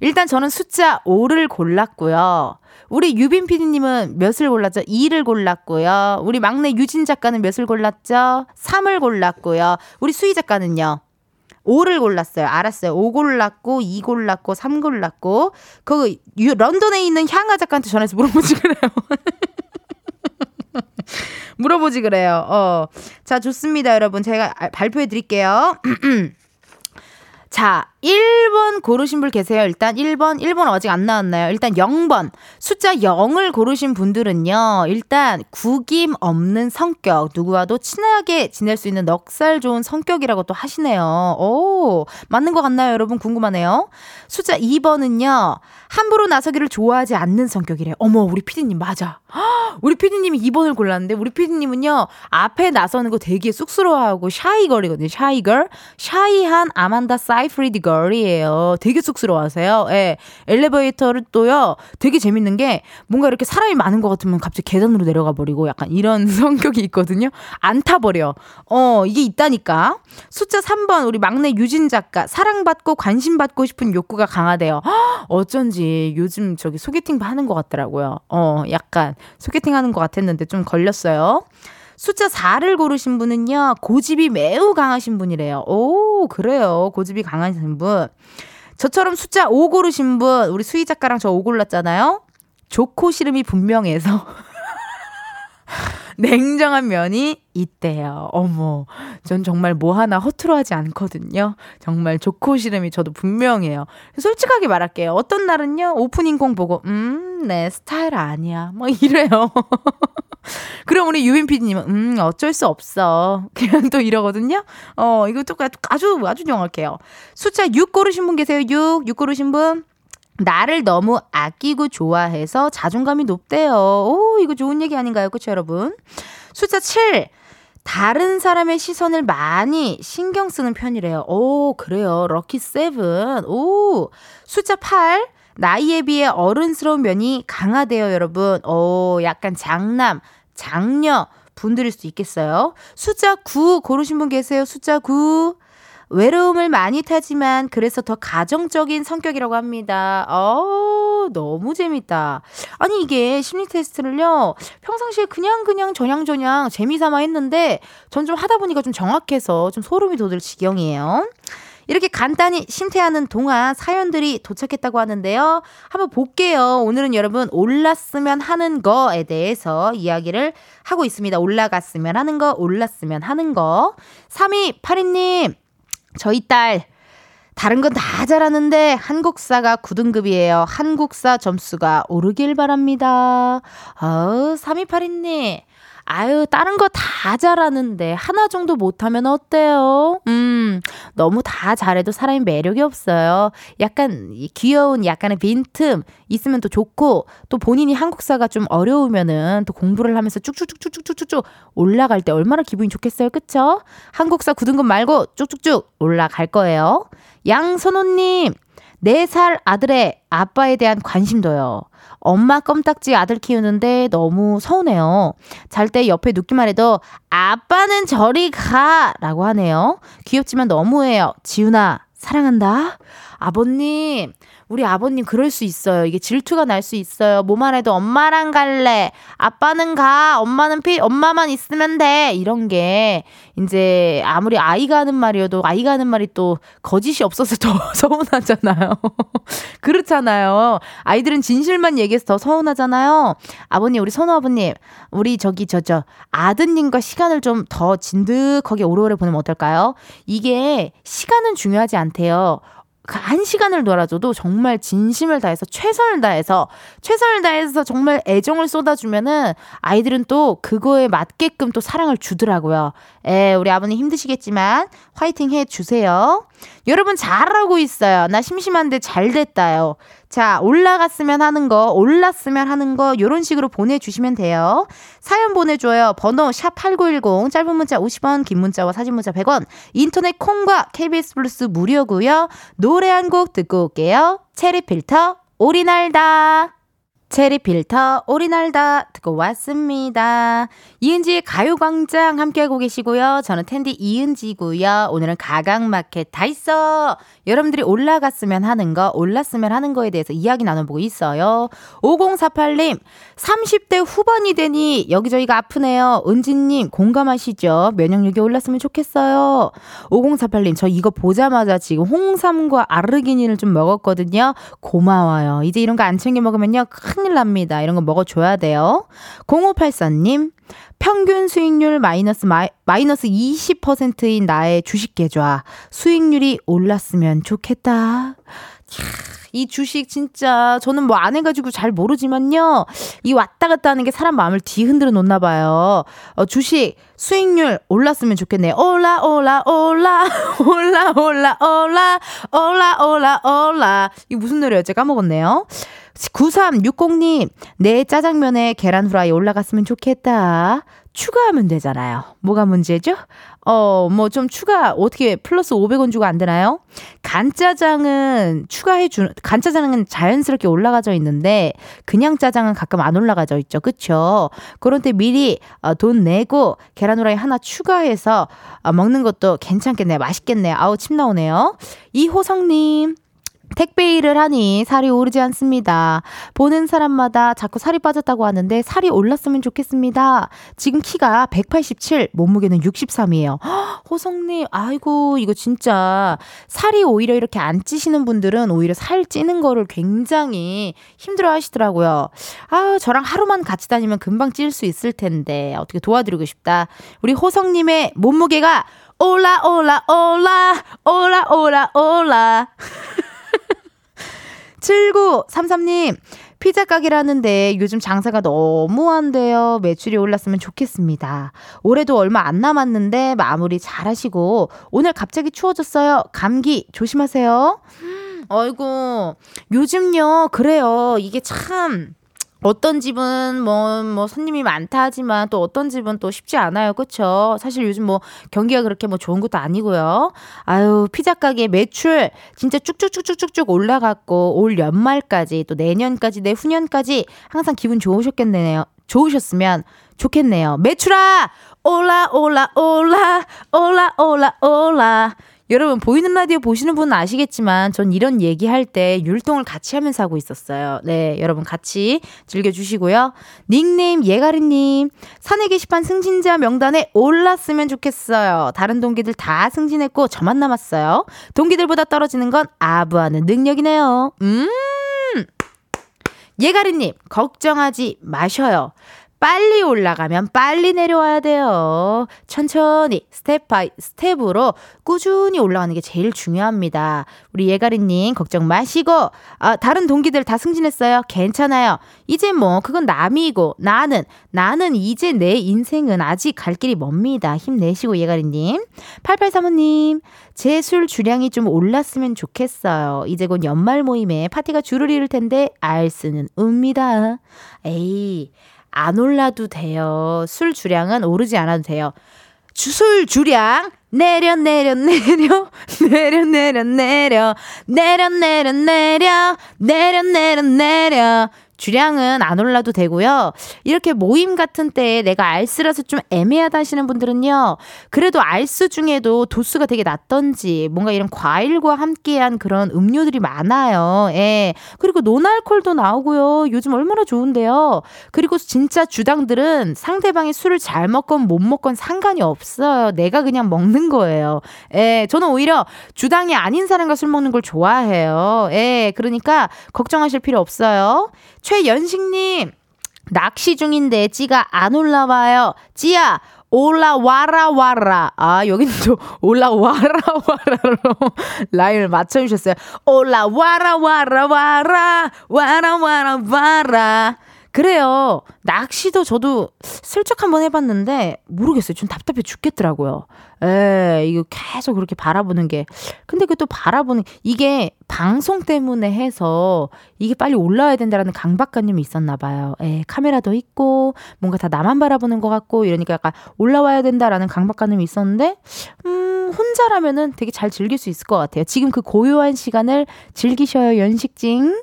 일단 저는 숫자 5를 골랐고요. 우리 유빈 PD님은 몇을 골랐죠? 2를 골랐고요. 우리 막내 유진 작가는 몇을 골랐죠? 3을 골랐고요. 우리 수희 작가는요? 5를 골랐어요. 알았어요. 5 골랐고, 2 골랐고, 3 골랐고. 그, 유, 런던에 있는 향아 작가한테 전화해서 물어보지 그래요. 물어보지 그래요. 어. 자, 좋습니다, 여러분. 제가 아, 발표해 드릴게요. 자, 1번 고르신 분 계세요. 일단 1번, 1번 아직 안 나왔나요? 일단 0번. 숫자 0을 고르신 분들은요. 일단 구김 없는 성격. 누구와도 친하게 지낼 수 있는 넉살 좋은 성격이라고 또 하시네요. 오, 맞는 것 같나요, 여러분? 궁금하네요. 숫자 2번은요. 함부로 나서기를 좋아하지 않는 성격이래요. 어머, 우리 피디님 맞아. 우리 피디님이 2번을 골랐는데 우리 피디님은요. 앞에 나서는 거 되게 쑥스러워하고 샤이걸이거든요. 샤이걸. 샤이한 아만다 사이프리디 걸 이에요. 되게 쑥스러워하세요. 예. 엘리베이터를 또요. 되게 재밌는 게 뭔가 이렇게 사람이 많은 것 같으면 갑자기 계단으로 내려가 버리고 약간 이런 성격이 있거든요. 안 타버려. 어, 이게 있다니까. 숫자 3번 우리 막내 유진 작가. 사랑받고 관심받고 싶은 욕구가 강하대요. 헉, 어쩐지 요즘 저기 소개팅 하는 것 같더라고요. 어, 약간 소개팅 하는 것 같았는데 좀 걸렸어요. 숫자 4를 고르신 분은요, 고집이 매우 강하신 분이래요. 오, 그래요. 고집이 강하신 분. 저처럼 숫자 5 고르신 분, 우리 수희 작가랑 저 5 골랐잖아요? 좋고 싫음이 분명해서. 냉정한 면이 있대요. 어머, 전 정말 뭐 하나 허투루 하지 않거든요. 정말 좋고 싫음이 저도 분명해요. 솔직하게 말할게요. 어떤 날은요, 오프닝 공 보고, 음, 내 스타일 아니야. 뭐 이래요. 그럼 우리 유빈 PD님은, 음, 어쩔 수 없어. 그냥 또 이러거든요. 어, 이거 또 아주, 아주 정확해요. 숫자 6 고르신 분 계세요? 6, 6 고르신 분? 나를 너무 아끼고 좋아해서 자존감이 높대요. 오, 이거 좋은 얘기 아닌가요? 그쵸, 여러분? 숫자 7. 다른 사람의 시선을 많이 신경 쓰는 편이래요. 오, 그래요. 럭키 세븐. 오, 숫자 8. 나이에 비해 어른스러운 면이 강하대요, 여러분. 오, 약간 장남, 장녀 분들일 수 있겠어요. 숫자 9 고르신 분 계세요? 숫자 9. 외로움을 많이 타지만 그래서 더 가정적인 성격이라고 합니다. 어, 너무 재밌다. 아니 이게 심리 테스트를요. 평상시에 그냥 그냥 저냥저냥 재미삼아 했는데 전 좀 하다 보니까 좀 정확해서 좀 소름이 돋을 지경이에요. 이렇게 간단히 심퇴하는 동안 사연들이 도착했다고 하는데요. 한번 볼게요. 오늘은 여러분 올랐으면 하는 거에 대해서 이야기를 하고 있습니다. 올라갔으면 하는 거, 올랐으면 하는 거. 3282님, 저희 딸 다른 건 다 잘하는데 한국사가 9등급이에요. 한국사 점수가 오르길 바랍니다. 아우, 3282님. 아유, 다른 거 다 잘하는데 하나 정도 못하면 어때요? 음, 너무 다 잘해도 사람이 매력이 없어요. 약간 귀여운 약간의 빈틈 있으면 또 좋고 또 본인이 한국사가 좀 어려우면은 또 공부를 하면서 쭉쭉쭉쭉쭉쭉쭉 올라갈 때 얼마나 기분이 좋겠어요. 그쵸? 한국사 9등급 말고 쭉쭉쭉 올라갈 거예요. 양선호님, 4살 아들의 아빠에 대한 관심도요. 엄마 껌딱지 아들 키우는데 너무 서운해요. 잘 때 옆에 눕기만 해도 아빠는 저리 가! 라고 하네요. 귀엽지만 너무해요. 지훈아, 사랑한다. 아버님, 우리 아버님 그럴 수 있어요. 이게 질투가 날 수 있어요. 뭐만 해도 엄마랑 갈래. 아빠는 가. 엄마는 피, 엄마만 있으면 돼. 이런 게 이제 아무리 아이가 하는 말이어도 아이가 하는 말이 또 거짓이 없어서 더 서운하잖아요. 그렇잖아요. 아이들은 진실만 얘기해서 더 서운하잖아요. 아버님, 우리 선우 아버님, 우리 저기 저 저 아드님과 시간을 좀 더 진득하게 오래오래 보내면 어떨까요? 이게 시간은 중요하지 않대요. 그한 시간을 놀아줘도 정말 진심을 다해서 최선을 다해서 최선을 다해서 정말 애정을 쏟아주면은 아이들은 또 그거에 맞게끔 또 사랑을 주더라고요. 에, 우리 아버님 힘드시겠지만 화이팅 해 주세요. 여러분 잘하고 있어요. 나 심심한데 잘 됐다요. 자, 올라갔으면 하는 거, 올랐으면 하는 거, 요런 식으로 보내주시면 돼요. 사연 보내줘요. 번호 샵8910, 짧은 문자 50원, 긴 문자와 사진 문자 100원, 인터넷 콩과 KBS 플러스 무료고요 노래 한 곡 듣고 올게요. 체리 필터, 오리날다. 체리 필터 오리날다 듣고 왔습니다. 이은지의 가요광장 함께하고 계시고요. 저는 텐디 이은지고요. 오늘은 가강마켓 다 있어. 여러분들이 올라갔으면 하는 거, 올랐으면 하는 거에 대해서 이야기 나눠보고 있어요. 5048님, 30대 후반이 되니 여기저기가 아프네요. 은지님, 공감하시죠? 면역력이 올랐으면 좋겠어요. 5048님, 저 이거 보자마자 지금 홍삼과 아르기닌을 좀 먹었거든요. 고마워요. 이제 이런 거 안 챙겨 먹으면요. 큰일 납니다. 이런 거 먹어줘야 돼요. 0584님, 평균 수익률 마이너스 마이, 마이너스 20%인 나의 주식 계좌 수익률이 올랐으면 좋겠다. 이 주식 진짜 저는 뭐 안 해가지고 잘 모르지만요. 이 왔다 갔다 하는 게 사람 마음을 뒤흔들어 놓나 봐요. 어, 주식 수익률 올랐으면 좋겠네요. 올라 올라 올라 올라 올라 올라 올라 올라 올라 이 무슨 노래였지 까먹었네요. 9360님, 내 짜장면에 계란 후라이 올라갔으면 좋겠다. 추가하면 되잖아요. 뭐가 문제죠? 어, 뭐 좀 추가, 어떻게 플러스 500원 주고 안 되나요? 간짜장은 추가해 주, 간짜장은 자연스럽게 올라가져 있는데, 그냥 짜장은 가끔 안 올라가져 있죠. 그쵸? 그런 때 미리 어, 돈 내고 계란 후라이 하나 추가해서 어, 먹는 것도 괜찮겠네요. 맛있겠네요. 아우, 침 나오네요. 이호성 님. 택배 일을 하니 살이 오르지 않습니다. 보는 사람마다 자꾸 살이 빠졌다고 하는데 살이 올랐으면 좋겠습니다. 지금 키가 187, 몸무게는 63이에요. 호성님, 아이고, 이거 진짜 살이 오히려 이렇게 안 찌시는 분들은 오히려 살 찌는 거를 굉장히 힘들어 하시더라고요. 아, 저랑 하루만 같이 다니면 금방 찔 수 있을 텐데 어떻게 도와드리고 싶다. 우리 호성님의 몸무게가 올라, 올라, 올라, 올라, 올라, 올라. 7933님, 피자 가게라는데 요즘 장사가 너무 안 돼요. 매출이 올랐으면 좋겠습니다. 올해도 얼마 안 남았는데 마무리 잘 하시고, 오늘 갑자기 추워졌어요. 감기 조심하세요. 아이고, 요즘요, 그래요. 이게 참, 어떤 집은 뭐, 뭐, 손님이 많다 하지만 또 어떤 집은 또 쉽지 않아요. 그쵸? 사실 요즘 뭐 경기가 그렇게 뭐 좋은 것도 아니고요. 아유, 피자 가게 매출 진짜 쭉쭉쭉쭉쭉 올라갔고 올 연말까지 또 내년까지 내후년까지 항상 기분 좋으셨겠네요. 좋으셨으면 좋겠네요. 매출아! 올라, 올라, 올라, 올라, 올라, 올라. 여러분 보이는 라디오 보시는 분은 아시겠지만 전 이런 얘기할 때 율동을 같이 하면서 하고 있었어요. 네, 여러분 같이 즐겨주시고요. 닉네임 예가리님 사내 게시판 승진자 명단에 올랐으면 좋겠어요. 다른 동기들 다 승진했고 저만 남았어요. 동기들보다 떨어지는 건 아부하는 능력이네요. 음. 예가리님 걱정하지 마셔요. 빨리 올라가면 빨리 내려와야 돼요. 천천히 step by step으로 꾸준히 올라가는 게 제일 중요합니다. 우리 예가리님 걱정 마시고 아, 다른 동기들 다 승진했어요. 괜찮아요. 이제 뭐 그건 남이고 나는 나는 이제 내 인생은 아직 갈 길이 멉니다. 힘내시고 예가리님. 8835님 제 술 주량이 좀 올랐으면 좋겠어요. 이제 곧 연말 모임에 파티가 줄을 이룰 텐데 알 수는 옵니다. 에이 안 올라도 돼요. 술 주량은 오르지 않아도 돼요. 술 주량 내려 내려 내려 내려 내려 내려 내려 내려 내려 내려 내려 주량은 안 올라도 되고요. 이렇게 모임 같은 때에 내가 알스라서 좀 애매하다 하시는 분들은요. 그래도 알스 중에도 도수가 되게 낮던지 뭔가 이런 과일과 함께한 그런 음료들이 많아요. 예. 그리고 노알콜도 나오고요. 요즘 얼마나 좋은데요. 그리고 진짜 주당들은 상대방이 술을 잘 먹건 못 먹건 상관이 없어요. 내가 그냥 먹는 거예요. 예. 저는 오히려 주당이 아닌 사람과 술 먹는 걸 좋아해요. 예. 그러니까 걱정하실 필요 없어요. 최 연식님, 낚시 중인데 찌가 안 올라와요. 찌야, 올라와라 와라. 아, 여긴 또 올라와라 와라로 라인을 맞춰 주셨어요. 올라와라 와라 와라 와라 와라 와라. 그래요. 낚시도 저도 슬쩍 한번 해봤는데 모르겠어요. 좀 답답해 죽겠더라고요. 에, 이거 계속 그렇게 바라보는 게. 근데 그 또 바라보는 이게 방송 때문에 해서 이게 빨리 올라와야 된다라는 강박관념이 있었나 봐요. 에, 카메라도 있고 뭔가 다 나만 바라보는 것 같고 이러니까 약간 올라와야 된다라는 강박관념이 있었는데 음, 혼자라면은 되게 잘 즐길 수 있을 것 같아요. 지금 그 고요한 시간을 즐기셔요, 연식징.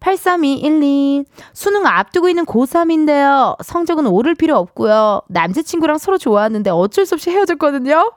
83212. 수능 앞두고 있는 고3인데요. 성적은 오를 필요 없고요. 남자친구랑 서로 좋아하는데 어쩔 수 없이 헤어졌거든요.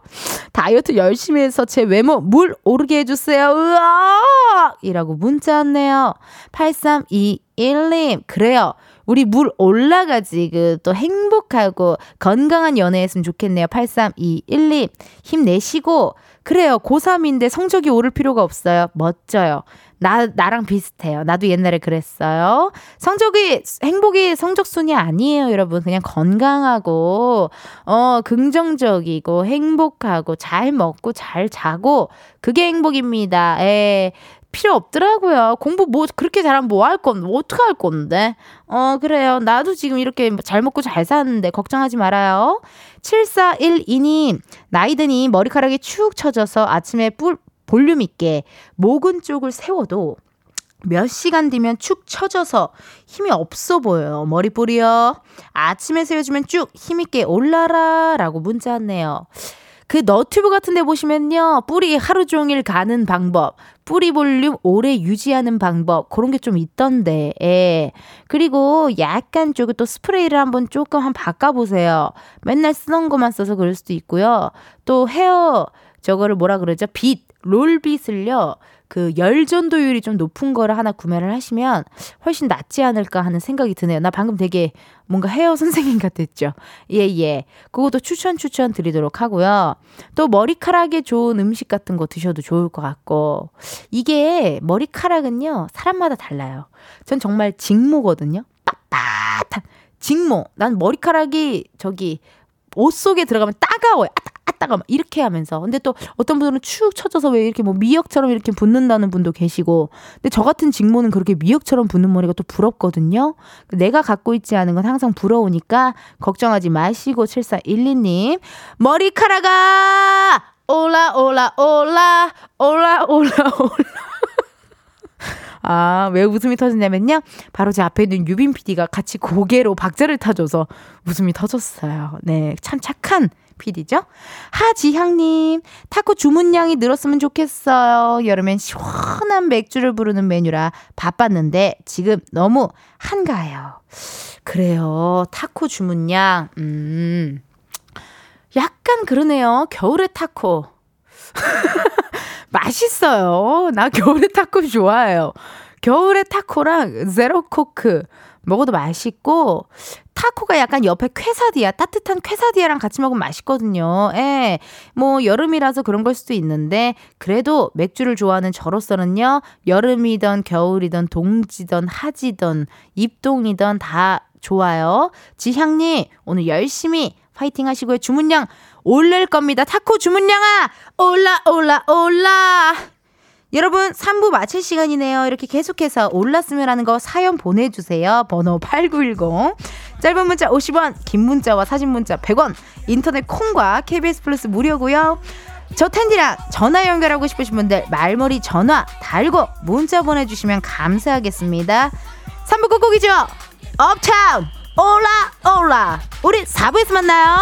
다이어트 열심히 해서 제 외모 물 오르게 해주세요. 으아! 이라고 문자 왔네요. 8321님. 그래요. 우리 물 올라가지. 그, 또 행복하고 건강한 연애 했으면 좋겠네요. 8321님. 힘내시고. 그래요. 고3인데 성적이 오를 필요가 없어요. 멋져요. 나, 나랑 비슷해요. 나도 옛날에 그랬어요. 성적이, 행복이 성적순이 아니에요, 여러분. 그냥 건강하고, 어, 긍정적이고, 행복하고, 잘 먹고, 잘 자고, 그게 행복입니다. 에, 필요 없더라고요. 공부 뭐 그렇게 잘하면 뭐 할 건, 뭐 어떻게 할 건데? 어, 그래요. 나도 지금 이렇게 잘 먹고 잘 사는데 걱정하지 말아요. 7412님, 나이 드니 머리카락이 축 처져서 아침에 뿔, 볼륨 있게 목은 쪽을 세워도 몇 시간 뒤면 축 처져서 힘이 없어 보여요. 머리뿌리요. 아침에 세워주면 쭉 힘있게 올라라 라고 문자 왔네요. 그 너튜브 같은 데 보시면요. 뿌리 하루 종일 가는 방법, 뿌리 볼륨 오래 유지하는 방법, 그런 게 좀 있던데, 예. 그리고 약간 조금 또 스프레이를 한번 조금 한 바꿔보세요. 맨날 쓰던 것만 써서 그럴 수도 있고요. 또 헤어, 저거를 뭐라 그러죠? 빛, 롤빗을요. 그 열전도율이 좀 높은 거를 하나 구매를 하시면 훨씬 낫지 않을까 하는 생각이 드네요. 나 방금 되게 뭔가 헤어 선생님 같았죠. 예, 예. 그것도 추천 추천 드리도록 하고요. 또 머리카락에 좋은 음식 같은 거 드셔도 좋을 것 같고. 이게 머리카락은요, 사람마다 달라요. 전 정말 직모거든요. 빳빳한 직모. 난 머리카락이 저기 옷 속에 들어가면 따가워요. 아 따가 막 이렇게 하면서. 근데 또 어떤 분들은 축 처져서 왜 이렇게 뭐 미역처럼 이렇게 붙는다는 분도 계시고. 근데 저 같은 직모는 그렇게 미역처럼 붙는 머리가 또 부럽거든요. 내가 갖고 있지 않은 건 항상 부러우니까 걱정하지 마시고 7412님. 머리카락아! 올라, 올라, 올라, 올라, 올라, 올라. 아, 왜 웃음이 터졌냐면요. 바로 제 앞에 있는 유빈 PD가 같이 고개로 박자를 타줘서 웃음이 터졌어요. 네, 참 착한 PD죠. 하지향님, 타코 주문량이 늘었으면 좋겠어요. 여름엔 시원한 맥주를 부르는 메뉴라 바빴는데 지금 너무 한가해요. 그래요. 타코 주문량, 음, 약간 그러네요. 겨울의 타코. 맛있어요. 나 겨울에 타코 좋아해요. 겨울에 타코랑 제로 코크 먹어도 맛있고 타코가 약간 옆에 퀘사디아 따뜻한 퀘사디아랑 같이 먹으면 맛있거든요. 예. 뭐 여름이라서 그런 걸 수도 있는데 그래도 맥주를 좋아하는 저로서는요. 여름이든 겨울이든 동지든 하지든 입동이든 다 좋아요. 지향님 오늘 열심히 파이팅 하시고요. 주문량 올릴 겁니다. 타코 주문량아 올라 올라 올라. 여러분 3부 마칠 시간이네요. 이렇게 계속해서 올랐으면 하는 거 사연 보내주세요. 번호 8910 짧은 문자 50원 긴 문자와 사진 문자 100원 인터넷 콩과 KBS 플러스 무료고요. 저 텐디랑 전화 연결하고 싶으신 분들 말머리 전화 달고 문자 보내주시면 감사하겠습니다. 3부 끝곡이죠. 업타운 올라 올라 우리 4부에서 만나요.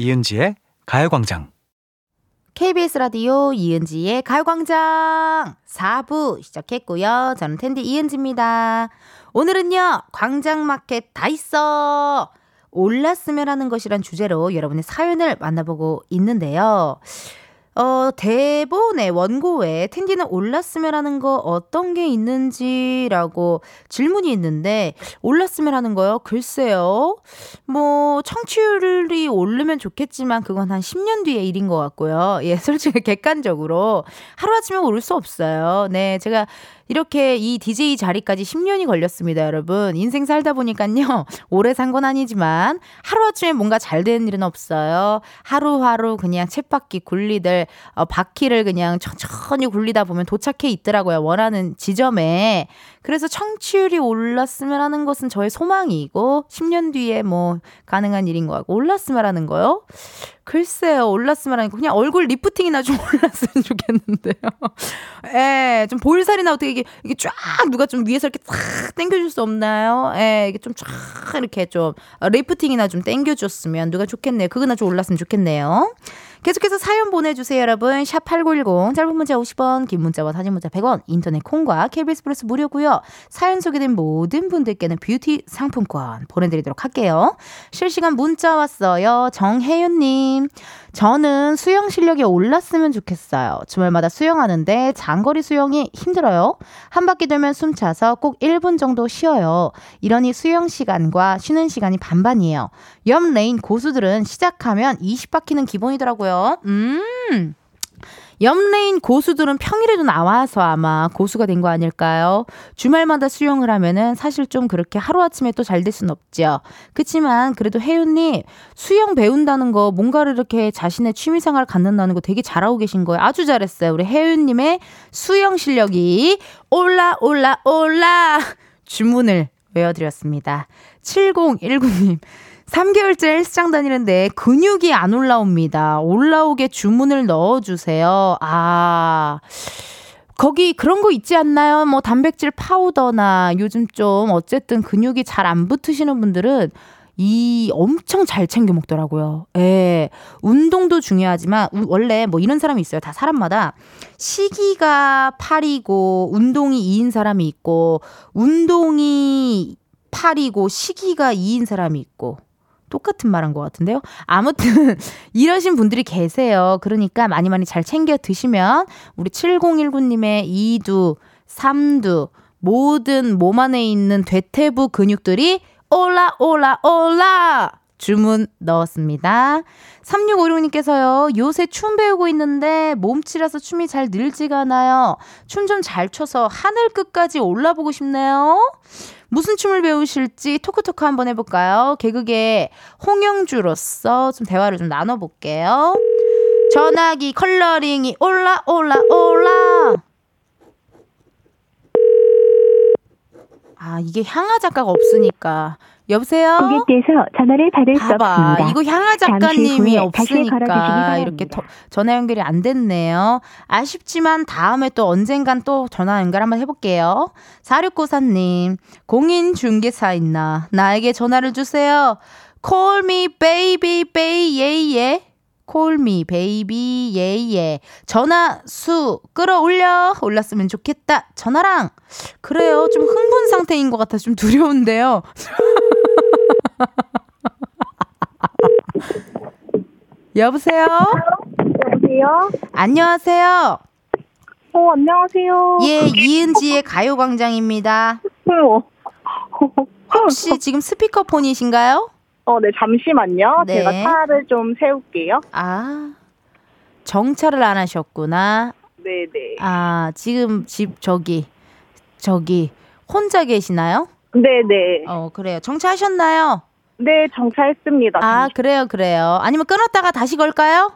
이은지의 가요광장. KBS 라디오 이은지의 가요광장 4부 시작했고요. 저는 텐디 이은지입니다. 오늘은요, 광장마켓 다 있어! 올랐으면 하는 것이란 주제로 여러분의 사연을 만나보고 있는데요. 어, 대본에 원고에 텐디는 올랐으면 하는 거 어떤 게 있는지라고 질문이 있는데 올랐으면 하는 거요? 글쎄요. 뭐 청취율이 오르면 좋겠지만 그건 한 10년 뒤의 일인 것 같고요. 예, 솔직히 객관적으로 하루아침에 오를 수 없어요. 네, 제가 이렇게 이 DJ 자리까지 10년이 걸렸습니다, 여러분. 인생 살다 보니까요. 오래 산 건 아니지만 하루아침에 뭔가 잘 되는 일은 없어요. 하루하루 그냥 쳇바퀴 굴리들 어, 바퀴를 그냥 천천히 굴리다 보면 도착해 있더라고요. 원하는 지점에. 그래서 청취율이 올랐으면 하는 것은 저의 소망이고 10년 뒤에 뭐 가능한 일인 것 같고 올랐으면 하는 거요? 글쎄요, 올랐으면 거. 그냥 얼굴 리프팅이나 좀 올랐으면 좋겠는데요. 예, 좀 볼살이나 어떻게 이게, 이게 쫙 누가 좀 위에서 이렇게 탁 당겨줄 수 없나요? 예, 이게 좀 쫙 이렇게 좀 어, 리프팅이나 좀 당겨줬으면 누가 좋겠네요. 그거나 좀 올랐으면 좋겠네요. 계속해서 사연 보내주세요, 여러분. 샵 8910, 짧은 문자 50원, 긴 문자와 사진 문자 100원, 인터넷 콩과 KBS 플러스 무료고요 사연 소개된 모든 분들께는 뷰티 상품권 보내드리도록 할게요. 실시간 문자 왔어요. 정혜윤님. 저는 수영 실력이 올랐으면 좋겠어요. 주말마다 수영하는데 장거리 수영이 힘들어요. 한 바퀴 돌면 숨 차서 꼭 1분 정도 쉬어요. 이러니 수영 시간과 쉬는 시간이 반반이에요. 옆 레인 고수들은 시작하면 20바퀴는 기본이더라고요. 음. 옆레인 고수들은 평일에도 나와서 아마 고수가 된 거 아닐까요? 주말마다 수영을 하면은 사실 좀 그렇게 하루아침에 또 잘 될 순 없죠. 그치만 그래도 혜윤님 수영 배운다는 거 뭔가를 이렇게 자신의 취미생활 갖는다는 거 되게 잘하고 계신 거예요. 아주 잘했어요. 우리 혜윤님의 수영 실력이 올라 올라 올라 주문을 외워드렸습니다. 7019님 3개월째 헬스장 다니는데 근육이 안 올라옵니다. 올라오게 주문을 넣어주세요. 아. 거기 그런 거 있지 않나요? 뭐 단백질 파우더나 요즘 좀 어쨌든 근육이 잘 안 붙으시는 분들은 이 엄청 잘 챙겨 먹더라고요. 예. 운동도 중요하지만 우- 원래 뭐 이런 사람이 있어요. 다 사람마다 시기가 8이고 운동이 2인 사람이 있고 운동이 8이고 시기가 2인 사람이 있고 똑같은 말한 것 같은데요. 아무튼 이러신 분들이 계세요. 그러니까 많이 많이 잘 챙겨 드시면 우리 7019님의 2두, 3두 모든 몸 안에 있는 대퇴부 근육들이 올라 올라 올라 주문 넣었습니다. 3656님께서요, 요새 춤 배우고 있는데 몸치라서 춤이 잘 늘지가 않아요. 춤 좀 잘 춰서 하늘 끝까지 올라보고 싶네요. 무슨 춤을 배우실지 토크토크 한번 해볼까요? 개그계 홍영주로서 좀 대화를 좀 나눠볼게요. 전화기 컬러링이 올라 올라 올라 아 이게 향하 작가가 없으니까. 여보세요? 고객께서 전화를 받을 수 없습니다. 이거 잠시 작가님이 없으니까. 이렇게 더- 전화 연결이 안 됐네요. 아쉽지만 다음에 또 언젠간 또 전화 연결 한번 해볼게요. 4694님 공인중개사 있나? 나에게 전화를 주세요. Call me baby baby yeah yeah Call me baby yeah yeah 전화 수 끌어올려 올랐으면 좋겠다 전화랑 그래요 좀 흥분 상태인 것 같아 좀 두려운데요 여보세요? 여보세요? 안녕하세요. 어, 안녕하세요. 예, 이은지의 가요광장입니다. 어머. 혹시 지금 스피커폰이신가요? 어, 네, 잠시만요. 네. 제가 차를 좀 세울게요. 아, 정차를 안 하셨구나. 네네. 아, 지금 집 저기, 저기, 혼자 계시나요? 네네. 어, 그래요. 정차하셨나요? 네, 정차했습니다. 아, 그래요, 그래요. 아니면 끊었다가 다시 걸까요?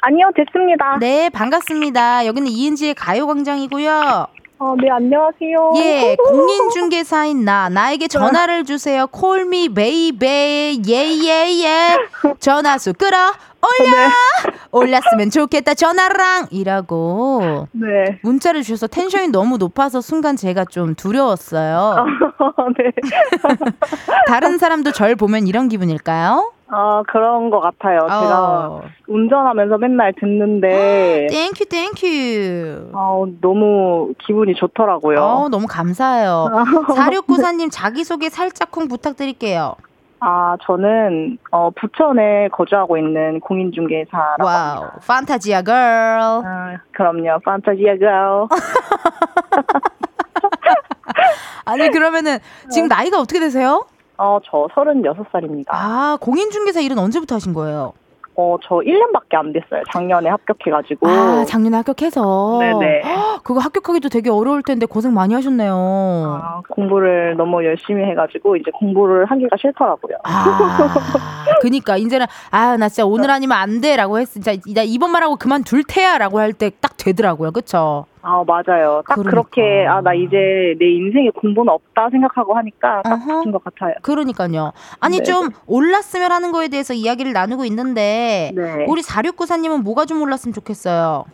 아니요, 됐습니다. 네, 반갑습니다. 여기는 이은지의 가요광장이고요. 어, 네, 안녕하세요. 예, 공인중개사인 나, 나에게 전화를 주세요. Call me baby, 예, 예, 예. 전화수 끌어, 올려! 올렸으면 좋겠다, 전화량! 이라고 네. 문자를 주셔서 텐션이 너무 높아서 순간 제가 좀 두려웠어요. 네. 다른 사람도 절 보면 이런 기분일까요? 아, 그런 것 같아요. 제가 어. 운전하면서 맨날 듣는데, thank you thank you. 아, 너무 기분이 좋더라고요. 어, 너무 감사해요. 4694님 자기소개 살짝쿵 부탁드릴게요. 아, 저는, 어, 부천에 거주하고 있는 공인중개사라고 wow. 합니다. Fantasia girl. 아, 그럼요. Fantasia girl. 아니 그러면은 지금 나이가 어떻게 되세요? 어, 저 36살입니다. 아, 공인중개사 일은 언제부터 하신 거예요? 어, 저 1년밖에 안 됐어요. 작년에 합격해가지고. 아, 작년에 합격해서. 네네. 헉, 그거 합격하기도 되게 어려울 텐데 고생 많이 하셨네요. 아, 공부를 너무 열심히 해가지고 이제 공부를 하기가 싫더라고요. 아, 그니까 이제는 아 나 진짜 오늘 아니면 안 돼라고 했 진짜 나 이번만 하고 그만 둘 테야라고 할 때 딱 되더라고요, 그쵸? 아, 맞아요. 딱 그러니까. 그렇게 아, 나 이제 내 인생에 공부는 없다 생각하고 하니까 딱 어허. 붙은 것 같아요. 그러니까요. 아니 네. 좀 올랐으면 하는 거에 대해서 이야기를 나누고 있는데 네. 우리 4694님은 뭐가 좀 올랐으면 좋겠어요.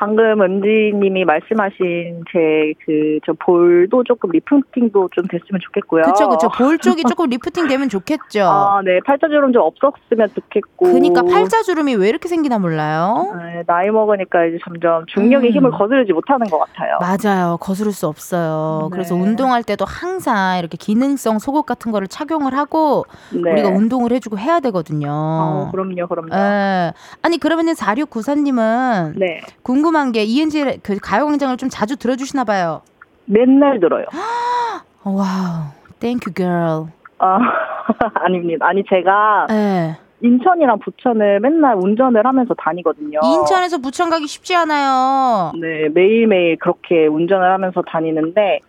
방금 은지님이 말씀하신 제 그 저 볼도 조금 리프팅도 좀 됐으면 좋겠고요. 그쵸 그쵸 볼 쪽이 조금 리프팅 되면 좋겠죠. 아, 네. 팔자주름 좀 없었으면 좋겠고. 그니까 팔자주름이 왜 이렇게 생기나 몰라요. 네, 나이 먹으니까 이제 점점 중력의 음. 힘을 거스르지 못하는 것 같아요. 맞아요. 거스를 수 없어요. 네. 그래서 운동할 때도 항상 이렇게 기능성 속옷 같은 거를 착용을 하고 네. 우리가 운동을 해주고 해야 되거든요. 어, 그럼요, 그럼요. 예. 아니 그러면은 4694님은 네. 궁금 한게 이은지 그 가요광장을 좀 자주 들어주시나 봐요. 맨날 들어요. wow, thank you girl. 아, 아닙니다. 아니, 제가 예. 인천이랑 부천을 맨날 운전을 하면서 다니거든요. 인천에서 부천 가기 쉽지 않아요. 네, 매일매일 그렇게 운전을 하면서 다니는데,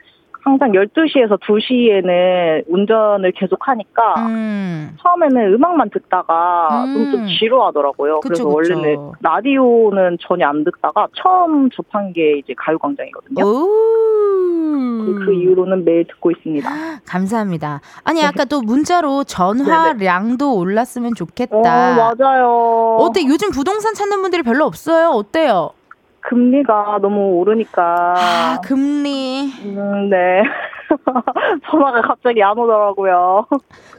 항상 12시에서 2시에는 운전을 계속 하니까, 음. 처음에는 음악만 듣다가 음. 좀 지루하더라고요. 그쵸, 그래서 그쵸. 원래는 라디오는 전혀 안 듣다가 처음 접한 게 이제 가요광장이거든요. 오. 그, 그 이후로는 매일 듣고 있습니다. 감사합니다. 아니 아까 또 문자로 전화량도 올랐으면 어, 좋겠다. 맞아요. 어때 요즘 부동산 찾는 분들이 별로 없어요? 어때요? 금리가 너무 오르니까. 아 금리 음, 네. 전화가 갑자기 안 오더라고요.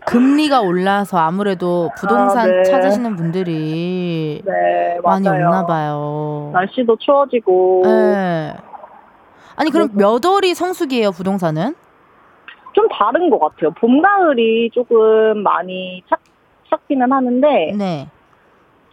금리가 올라서 아무래도 부동산 아, 네. 찾으시는 분들이 네, 많이 맞아요. 없나 봐요. 날씨도 추워지고 네. 아니 그럼 몇 월이 성수기예요 부동산은? 좀 다른 것 같아요. 봄, 가을이 조금 많이 찾, 찾기는 하는데 네.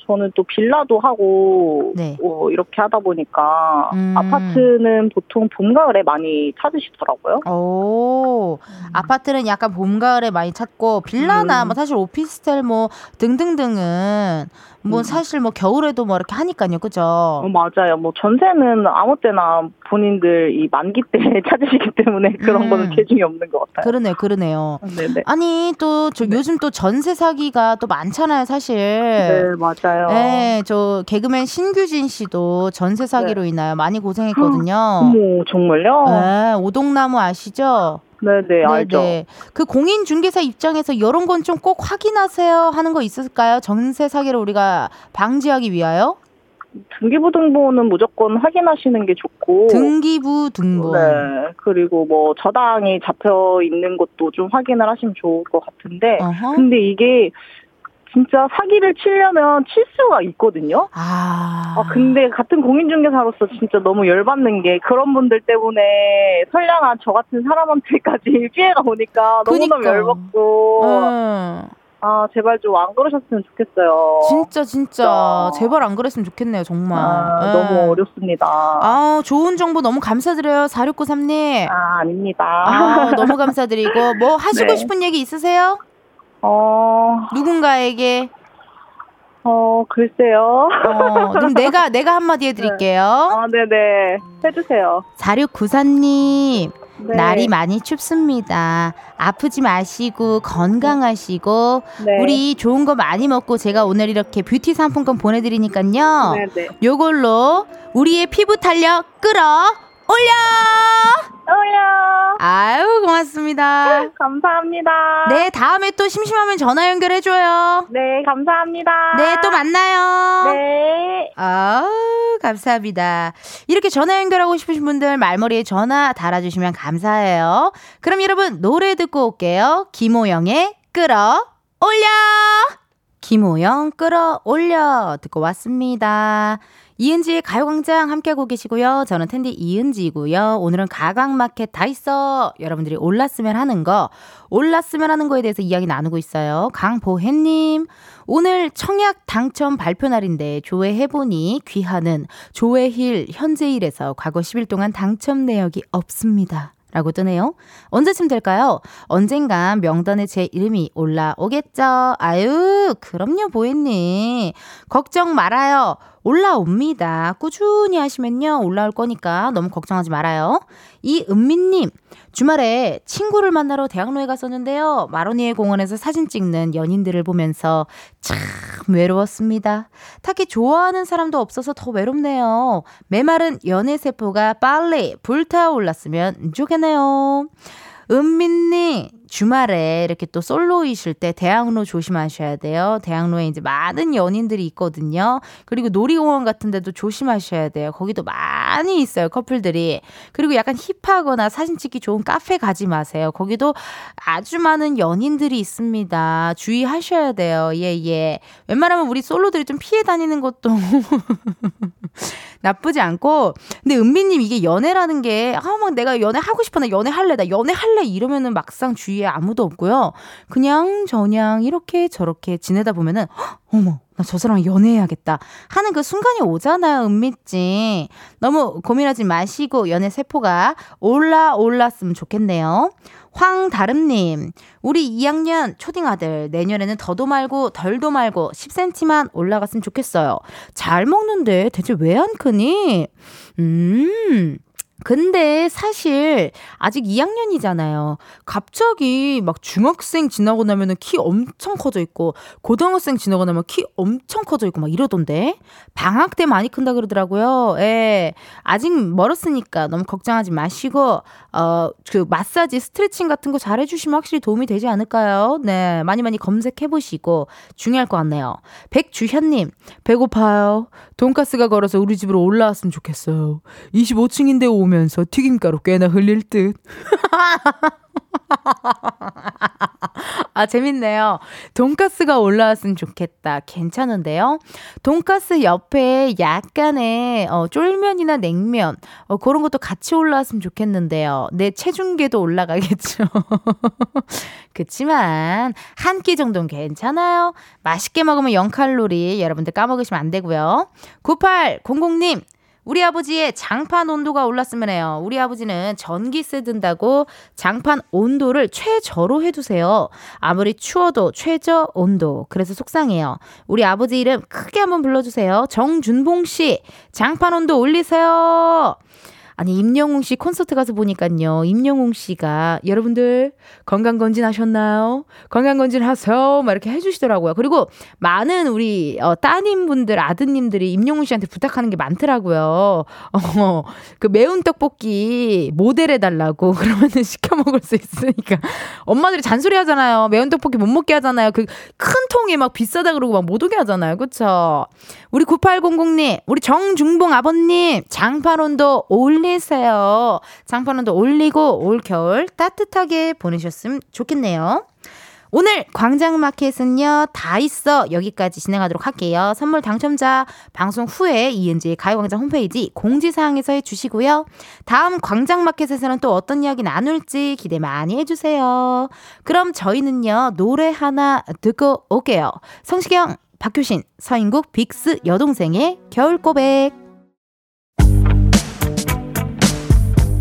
저는 또 빌라도 하고 네. 어, 이렇게 하다 보니까 음. 아파트는 보통 봄, 가을에 많이 찾으시더라고요. 오, 아파트는 약간 봄, 가을에 많이 찾고, 빌라나 음. 뭐 사실 오피스텔 뭐 등등등은 뭐 음. 사실 뭐 겨울에도 뭐 이렇게 하니까요. 그죠? 어, 맞아요. 뭐 전세는 아무 때나 본인들 이 만기 때 찾으시기 때문에 그런 음. 거는 체중이 없는 것 같아요. 그러네요. 그러네요. 네네. 아니, 또, 저 요즘 또 전세 사기가 또 많잖아요, 사실. 네, 맞아요. 네, 저 개그맨 신규진 씨도 전세 사기로 인하여 많이 고생했거든요. 어머, 정말요? 네, 오동나무 아시죠? 네네, 알죠. 그 공인 중개사 입장에서 이런 건 좀 꼭 확인하세요 하는 거 있을까요? 전세 사기를 우리가 방지하기 위하여? 등기부등본은 무조건 확인하시는 게 좋고. 등기부 등본. 네. 그리고 뭐 저당이 잡혀 있는 것도 좀 확인을 하시면 좋을 것 같은데. 어허. 근데 이게 진짜 사기를 치려면 칠 수가 있거든요. 아. 아, 근데 같은 공인중개사로서 진짜 너무 열받는 게 그런 분들 때문에 선량한 저 같은 사람한테까지 피해가 오니까 너무너무 그니까. 열받고 음. 아 제발 좀 안 그러셨으면 좋겠어요. 진짜 진짜. 제발 안 그랬으면 좋겠네요 정말. 아, 예. 너무 어렵습니다. 아 좋은 정보 너무 감사드려요 4693님. 아, 아닙니다. 아, 너무 감사드리고 뭐 하시고 네. 싶은 얘기 있으세요? 어, 누군가에게 어, 글쎄요. 어, 그럼 내가 내가 한마디 해드릴게요. 아, 네네. 해주세요. 4694님 네. 날이 많이 춥습니다. 아프지 마시고 건강하시고 네. 우리 좋은 거 많이 먹고 제가 오늘 이렇게 뷰티 상품권 보내드리니까요. 네네. 요걸로 우리의 피부 탄력 끌어 올려. 어야. 아유 고맙습니다. 감사합니다. 네 다음에 또 심심하면 전화 연결해줘요. 네, 감사합니다. 네 또 만나요. 네. 아 감사합니다. 이렇게 전화 연결하고 싶으신 분들 말머리에 전화 달아주시면 감사해요. 그럼 여러분 노래 듣고 올게요. 김호영의 끌어 올려! 김호영 끌어 올려 듣고 왔습니다. 이은지의 가요광장 함께하고 계시고요. 저는 텐디 이은지이고요. 오늘은 가강마켓 다 있어. 여러분들이 올랐으면 하는 거, 올랐으면 하는 거에 대해서 이야기 나누고 있어요. 강보혜님, 오늘 청약 당첨 발표 날인데 조회해보니 귀하는 조회힐 현재일에서 과거 10일 동안 당첨 내역이 없습니다. 라고 뜨네요. 언제쯤 될까요? 언젠간 명단에 제 이름이 올라오겠죠. 아유, 그럼요, 보혜님. 걱정 말아요. 올라옵니다. 꾸준히 하시면요, 올라올 거니까 너무 걱정하지 말아요. 이은미님, 주말에 친구를 만나러 대학로에 갔었는데요. 마로니에 공원에서 사진 찍는 연인들을 보면서 참 외로웠습니다. 딱히 좋아하는 사람도 없어서 더 외롭네요. 메마른 연애세포가 빨리 불타올랐으면 좋겠네요. 은민님, 주말에 이렇게 또 솔로이실 때 대학로 조심하셔야 돼요. 대학로에 이제 많은 연인들이 있거든요. 그리고 놀이공원 같은 데도 조심하셔야 돼요. 거기도 많이 있어요, 커플들이. 그리고 약간 힙하거나 사진 찍기 좋은 카페 가지 마세요. 거기도 아주 많은 연인들이 있습니다. 주의하셔야 돼요. 예, 예. 웬만하면 우리 솔로들이 좀 피해 다니는 것도 나쁘지 않고. 근데 은비님 이게 연애라는 게, 아, 막 내가 연애 하고 싶어. 나 연애 할래. 나 연애 할래. 이러면은 막상 주 위에 아무도 없고요. 그냥 저냥 이렇게 저렇게 지내다 보면은, 헉, 어머, 나 저 사람 연애해야겠다. 하는 그 순간이 오잖아요, 은미씨. 너무 고민하지 마시고 연애 세포가 올라 올랐으면 좋겠네요. 황다름님, 우리 2학년 초딩 아들, 내년에는 더도 말고 덜도 말고 10cm만 올라갔으면 좋겠어요. 잘 먹는데 대체 왜 안 크니? 음. 근데 사실 아직 2학년이잖아요. 갑자기 막 중학생 지나고 나면은 키 엄청 커져 있고 고등학생 지나고 나면 키 엄청 커져 있고 막 이러던데. 방학 때 많이 큰다 그러더라고요. 예. 아직 멀었으니까 너무 걱정하지 마시고 어 그 마사지 스트레칭 같은 거 잘 해 주시면 확실히 도움이 되지 않을까요? 네. 많이 많이 검색해 보시고 중요할 것 같네요. 백주현 님, 배고파요. 돈가스가 걸어서 우리 집으로 올라왔으면 좋겠어요. 25층인데 오 면서 튀김가루 꽤나 흘릴 듯. 아, 재밌네요. 돈가스가 올라왔으면 좋겠다. 괜찮은데요? 돈가스 옆에 약간의 어, 쫄면이나 냉면, 어, 그런 것도 같이 올라왔으면 좋겠는데요. 내 체중계도 올라가겠죠. 그치만, 한 끼 정도는 괜찮아요. 맛있게 먹으면 0칼로리 여러분들 까먹으시면 안 되고요. 9800님, 우리 아버지의 장판 온도가 올랐으면 해요. 우리 아버지는 전기세 든다고 장판 온도를 최저로 해두세요. 아무리 추워도 최저 온도. 그래서 속상해요. 우리 아버지 이름 크게 한번 불러주세요. 정준봉 씨, 장판 온도 올리세요. 아니 임영웅 씨 콘서트 가서 보니까요. 임영웅 씨가 여러분들 건강 검진 하셨나요? 건강 검진 하세요. 막 이렇게 해주시더라고요. 그리고 많은 우리 어, 따님분들 아드님들이 임영웅 씨한테 부탁하는 게 많더라고요. 어, 그 매운 떡볶이 모델 해달라고 그러면은 시켜 먹을 수 있으니까 엄마들이 잔소리 하잖아요. 매운 떡볶이 못 먹게 하잖아요. 그 큰 통에 막 비싸다 그러고 막 못 오게 하잖아요. 그쵸? 우리 9800님, 우리 정중봉 아버님 장판 온도 올리 올리세요. 장판원도 올리고 올 겨울 따뜻하게 보내셨으면 좋겠네요. 오늘 광장마켓은요, 다 있어. 여기까지 진행하도록 할게요. 선물 당첨자 방송 후에 이은지의 가요광장 홈페이지 공지사항에서 해주시고요. 다음 광장마켓에서는 또 어떤 이야기 나눌지 기대 많이 해주세요. 그럼 저희는요, 노래 하나 듣고 올게요. 성시경, 박효신, 서인국, 빅스 여동생의 겨울고백.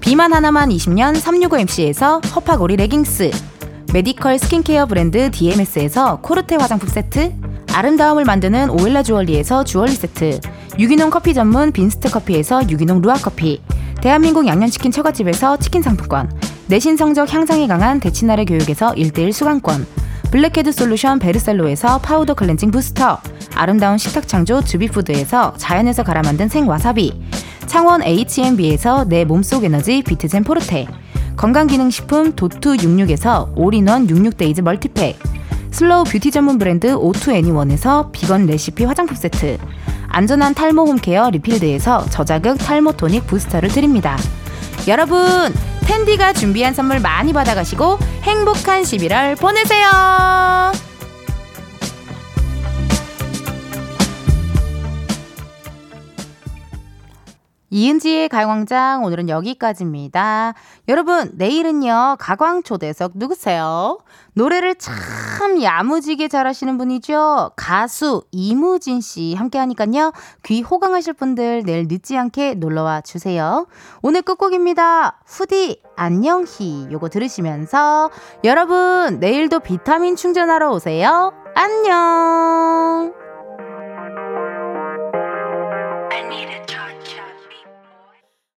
비만 하나만 20년 365MC에서 허파고리 레깅스. medical skincare 브랜드 DMS에서 코르테 화장품 세트. 아름다움을 만드는 오엘라 주얼리에서 주얼리 세트. 유기농 커피 전문 빈스트 커피에서 유기농 루아 커피. 대한민국 양념치킨 처갓집에서 치킨 상품권. 내신 성적 향상에 강한 대치나래 교육에서 1대1 수강권 blackhead solution 베르셀로에서 powder cleansing booster 아름다운 식탁 창조 주비푸드에서 자연에서 갈아 만든 생와사비 창원 H&B에서 내 몸속 에너지 비트젠 포르테 건강기능식품 도투 66에서 all-in-one 66 days multipack slow beauty 전문 브랜드 오투애니원에서 vegan recipe 화장품 세트 안전한 탈모 home care 리필드에서 저자극 탈모 tonic booster를 드립니다 여러분 텐디가 준비한 선물 많이 받아가시고 행복한 11월 보내세요 이은지의 가요광장 오늘은 여기까지입니다. 여러분 내일은요 가광초대석 누구세요? 노래를 참 야무지게 잘하시는 분이죠. 가수 이무진 씨 함께하니까요 귀 호강하실 분들 내일 늦지 않게 놀러와 주세요. 오늘 끝곡입니다. 후디 안녕히 요거 들으시면서 여러분 내일도 비타민 충전하러 오세요. 안녕.